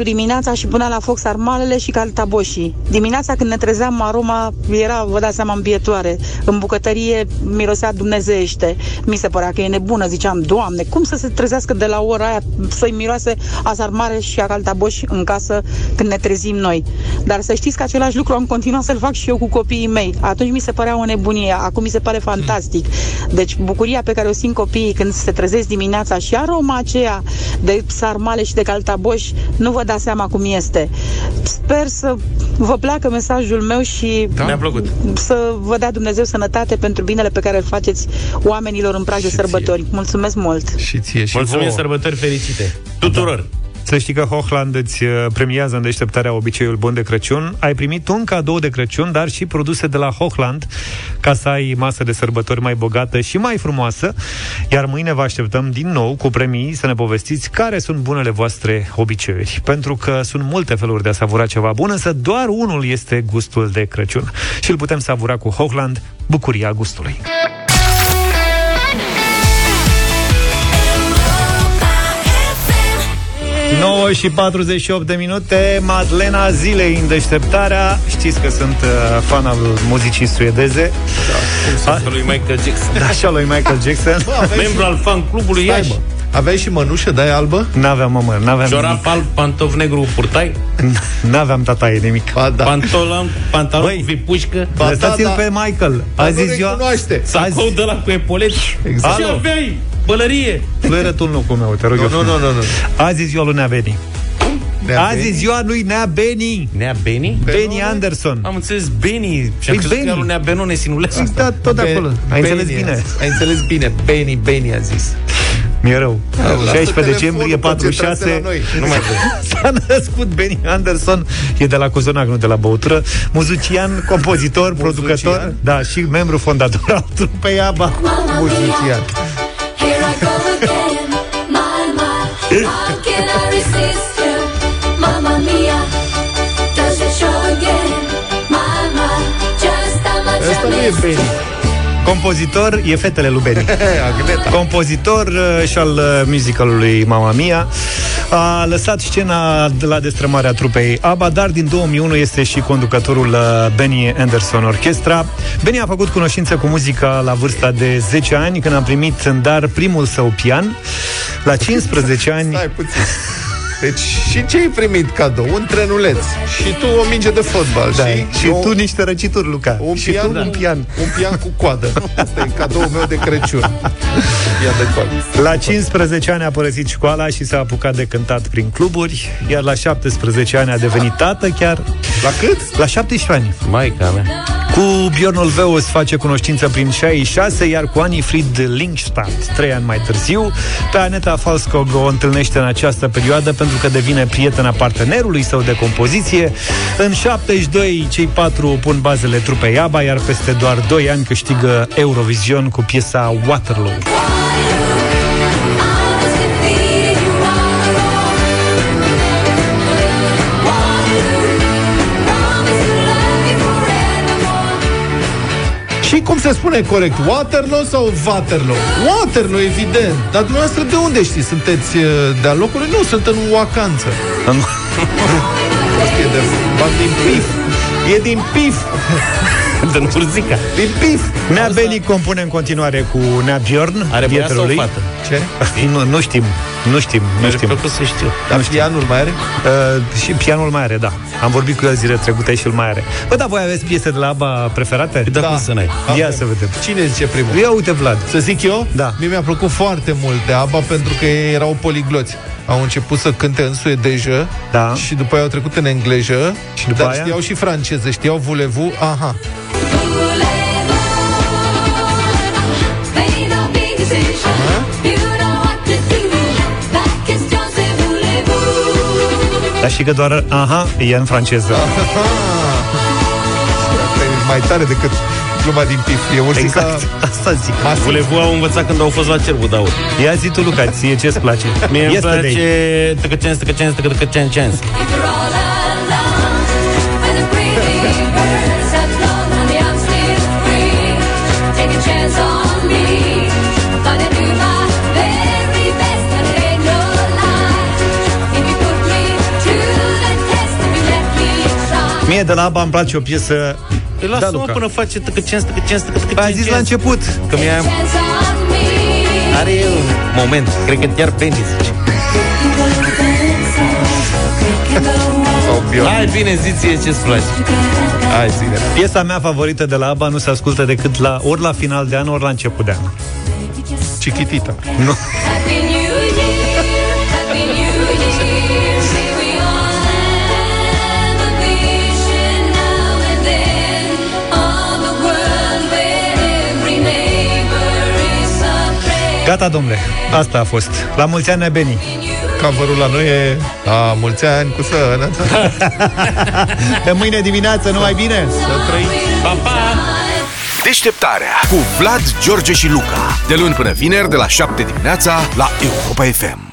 [SPEAKER 11] 3-4 dimineața și punea la foc sarmalele și caltaboșii. Dimineața când ne trezeam, aroma era, vă dați seama, îmbietoare. În bucătărie mirosea dumnezeiește. Mi se părea că e nebună, ziceam, Doamne, cum să se trezească de la ora aia să-i miroase a sarmale și a caltaboși în casă când ne trezim noi. Dar să știți că același lucru am continuat să-l fac și eu cu copiii mei. Atunci mi se părea o nebunie, acum mi se pare fantastic. Deci bucuria pe care o simt copiii când se trezesc dimineața și aroma aceea de sarmale și de caltaboși, nu vă dați seama cum este. Sper să vă placă mesajul meu și
[SPEAKER 3] Da? Mi-a plăcut.
[SPEAKER 11] să vă dea Dumnezeu sănătate pentru binele pe care îl faceți oamenilor în prag de sărbători. Mulțumesc mult!
[SPEAKER 2] Și ție și
[SPEAKER 3] Mulțumim,
[SPEAKER 2] vouă.
[SPEAKER 3] sărbători fericite! Tuturor!
[SPEAKER 1] Să știi că Hochland îți uh, premiază în deșteptarea obiceiul bun de Crăciun. Ai primit un cadou de Crăciun, dar și produse de la Hochland ca să ai masă de sărbători mai bogată și mai frumoasă. Iar mâine vă așteptăm din nou cu premii să ne povestiți care sunt bunele voastre obiceiuri. Pentru că sunt multe feluri de a savura ceva bun, însă doar unul este gustul de Crăciun. Și îl putem savura cu Hochland, bucuria gustului. 9 și 48 de minute Madlena zilei în deșteptarea Știți că sunt uh, fan al muzicii suedeze
[SPEAKER 3] Da, cum să lui Michael Jackson.
[SPEAKER 1] Da, și al lui Michael Jackson
[SPEAKER 2] Bă, aveai
[SPEAKER 3] Membru
[SPEAKER 2] și-
[SPEAKER 3] al fan clubului
[SPEAKER 2] Stai,
[SPEAKER 3] Iași.
[SPEAKER 2] mă. Aveai și mănușă de aia albă?
[SPEAKER 1] N-aveam, mă, mă, n-aveam
[SPEAKER 3] Ciorap alb, pantof negru, purtai,
[SPEAKER 1] nimic N-aveam tataie nimic
[SPEAKER 2] Ba, da.
[SPEAKER 3] pantalon, pantalon
[SPEAKER 1] Băi.
[SPEAKER 3] cu vipușcă,
[SPEAKER 2] Ba,
[SPEAKER 1] Lăsați-l
[SPEAKER 2] da, da.
[SPEAKER 1] pe Michael
[SPEAKER 2] Dar
[SPEAKER 1] Azi
[SPEAKER 2] nu
[SPEAKER 1] e ziua
[SPEAKER 2] recunoaște.
[SPEAKER 3] sacou de la cu epoleți.
[SPEAKER 2] Exact.
[SPEAKER 3] Și aveai pălărie.
[SPEAKER 1] Fluierătul nu cu meu, te rog
[SPEAKER 2] Nu,
[SPEAKER 1] eu
[SPEAKER 2] nu, nu, nu, nu.
[SPEAKER 1] Azi e ziua lui Nea Beni
[SPEAKER 2] Nea
[SPEAKER 1] Azi e
[SPEAKER 2] Beni?
[SPEAKER 1] ziua lui Nea Beni
[SPEAKER 3] Nea Beni?
[SPEAKER 1] Beni Anderson
[SPEAKER 3] Am înțeles Beni. Și am
[SPEAKER 1] Păi
[SPEAKER 3] crezut că
[SPEAKER 1] Beni.
[SPEAKER 3] era lui Nea Benone Sinulescu.
[SPEAKER 1] Da, tot de
[SPEAKER 2] Be-
[SPEAKER 1] acolo Ai
[SPEAKER 2] Beni
[SPEAKER 1] înțeles
[SPEAKER 2] a
[SPEAKER 1] bine
[SPEAKER 2] zis. Ai înțeles bine. Beni, Beni a zis.
[SPEAKER 1] Mi-e rău
[SPEAKER 2] Lasă
[SPEAKER 1] 16 decembrie
[SPEAKER 2] telefonul, concentrați-te
[SPEAKER 1] 46
[SPEAKER 2] la noi.
[SPEAKER 3] Nu mai trebuie. *laughs*
[SPEAKER 1] S-a născut Benny Anderson, e de la Cozonac, nu de la băutură, muzician, compozitor, producător, da, și membru fondator al trupei ABBA.
[SPEAKER 2] Muzician. Asta
[SPEAKER 12] I
[SPEAKER 2] nu e
[SPEAKER 12] miss
[SPEAKER 2] Beni.
[SPEAKER 1] Compozitor, e fetele lui Benny. *laughs*
[SPEAKER 2] Agneta.
[SPEAKER 1] Compozitor uh, și al uh, musicalului Mamma Mia A lăsat scena de la destrămarea trupei ABBA Dar din 2001 este și conducătorul uh, Benny Anderson Orchestra Benny a făcut cunoștință cu muzica la vârsta de 10 ani Când a primit în dar primul său pian La 15 ani
[SPEAKER 2] Stai puțin. *laughs* Deci, și ce ai primit cadou? Un trenuleț. Și tu o minge de fotbal.
[SPEAKER 1] da,
[SPEAKER 2] și,
[SPEAKER 1] și
[SPEAKER 2] eu
[SPEAKER 1] tu niște răcituri, Luca
[SPEAKER 2] un
[SPEAKER 1] și
[SPEAKER 2] pian,
[SPEAKER 1] tu un pian
[SPEAKER 2] Un pian cu coadă. Asta e cadoul meu de Crăciun. Pian de coadă.
[SPEAKER 1] La 15 ani a părăsit școala și s-a apucat de cântat prin cluburi, iar la 17 ani a devenit tată chiar.
[SPEAKER 2] La cât?
[SPEAKER 1] La 17 ani.
[SPEAKER 3] Maica mea.
[SPEAKER 1] Cu Bjorn Olveus face cunoștință prin 66, iar cu Annie Fried Linkstadt, trei ani mai târziu. Pe Aneta Falskog o întâlnește în această perioadă pentru că devine prietena partenerului său de compoziție. În 72, cei patru pun bazele trupei ABBA, iar peste doar 2 ani câștigă Eurovision cu piesa Waterloo.
[SPEAKER 2] Cum se spune corect? Waterloo sau Waterloo? Waterloo, evident. Dar dumneavoastră de unde știți? Sunteți uh, de-a locului? Nu, sunt în vacanță. *laughs* Asta e de... Ba, din pif. E din pif.
[SPEAKER 3] Din Urzica.
[SPEAKER 2] Din pif.
[SPEAKER 1] Nea Beni compune în continuare cu Nea Bjorn,
[SPEAKER 3] Are băiat sau
[SPEAKER 1] prietenului.
[SPEAKER 3] fată?
[SPEAKER 2] Ce?
[SPEAKER 1] Nu, nu știm, nu știm, nu
[SPEAKER 3] Mi-ar
[SPEAKER 1] știm.
[SPEAKER 3] plăcut să știu.
[SPEAKER 2] Dar pianul mai are?
[SPEAKER 1] Uh, și pianul mai are, da. Am vorbit cu el zile trecute și îl mai are. Bă, da, voi aveți piese de la ABBA preferate?
[SPEAKER 3] Da, cum să n-ai?
[SPEAKER 1] Ia
[SPEAKER 2] Avem.
[SPEAKER 1] să vedem.
[SPEAKER 2] Cine zice primul?
[SPEAKER 1] Ia uite, Vlad.
[SPEAKER 2] Să zic eu?
[SPEAKER 1] Da.
[SPEAKER 2] Mie mi-a plăcut foarte mult de ABBA pentru că ei erau poligloți. Au început să cânte în suedejă
[SPEAKER 1] Da.
[SPEAKER 2] și după aia au trecut în engleză
[SPEAKER 1] Și după
[SPEAKER 2] dar
[SPEAKER 1] aia?
[SPEAKER 2] știau și franceză, știau voulez-vous, aha.
[SPEAKER 12] Made a big decision. You know what to do. That question, c'est voulez-vous.
[SPEAKER 1] Dar știi că doar aha e în franceză.
[SPEAKER 2] Asta e mai tare decât gluma din pif. E ursica...
[SPEAKER 1] Exact, asta zic.
[SPEAKER 3] Volevo au învățat când au fost la Cerbu Daur.
[SPEAKER 1] Ia zi tu, Luca, ție ce-ți place? *laughs*
[SPEAKER 3] Mie îmi
[SPEAKER 1] Yesterday.
[SPEAKER 3] place tăcăcenț, tăcăcenț, tăcă, tăcăcenț, cenț.
[SPEAKER 1] Mie de la ABBA îmi place o piesă...
[SPEAKER 3] Îi lasă
[SPEAKER 1] Da,
[SPEAKER 3] mă
[SPEAKER 1] Luca.
[SPEAKER 3] până face tăcăcenț, tăcăcenț, tăcă, tăcăcenț.
[SPEAKER 1] Ai zis la început.
[SPEAKER 3] Că mi-a... Are un moment, cred că chiar Penny zice.
[SPEAKER 2] Sau Bjorn.
[SPEAKER 3] Hai bine, zi ție ce-ți place.
[SPEAKER 2] Hai, zine.
[SPEAKER 1] Piesa mea favorită de la ABBA nu se ascultă decât la, ori la final de an, ori la început de an.
[SPEAKER 2] Chiquitita.
[SPEAKER 1] Nu. Gata, domnule. Asta a fost. La mulți ani, Beni.
[SPEAKER 2] Cover-ul la noi e La mulți ani cu sănătate *laughs*
[SPEAKER 1] Pe mâine dimineață, numai bine!
[SPEAKER 2] Să trăiți
[SPEAKER 3] Pa, pa!
[SPEAKER 5] Deșteptarea cu Vlad, George și Luca. De luni până vineri, de la 7 dimineața, la Europa FM.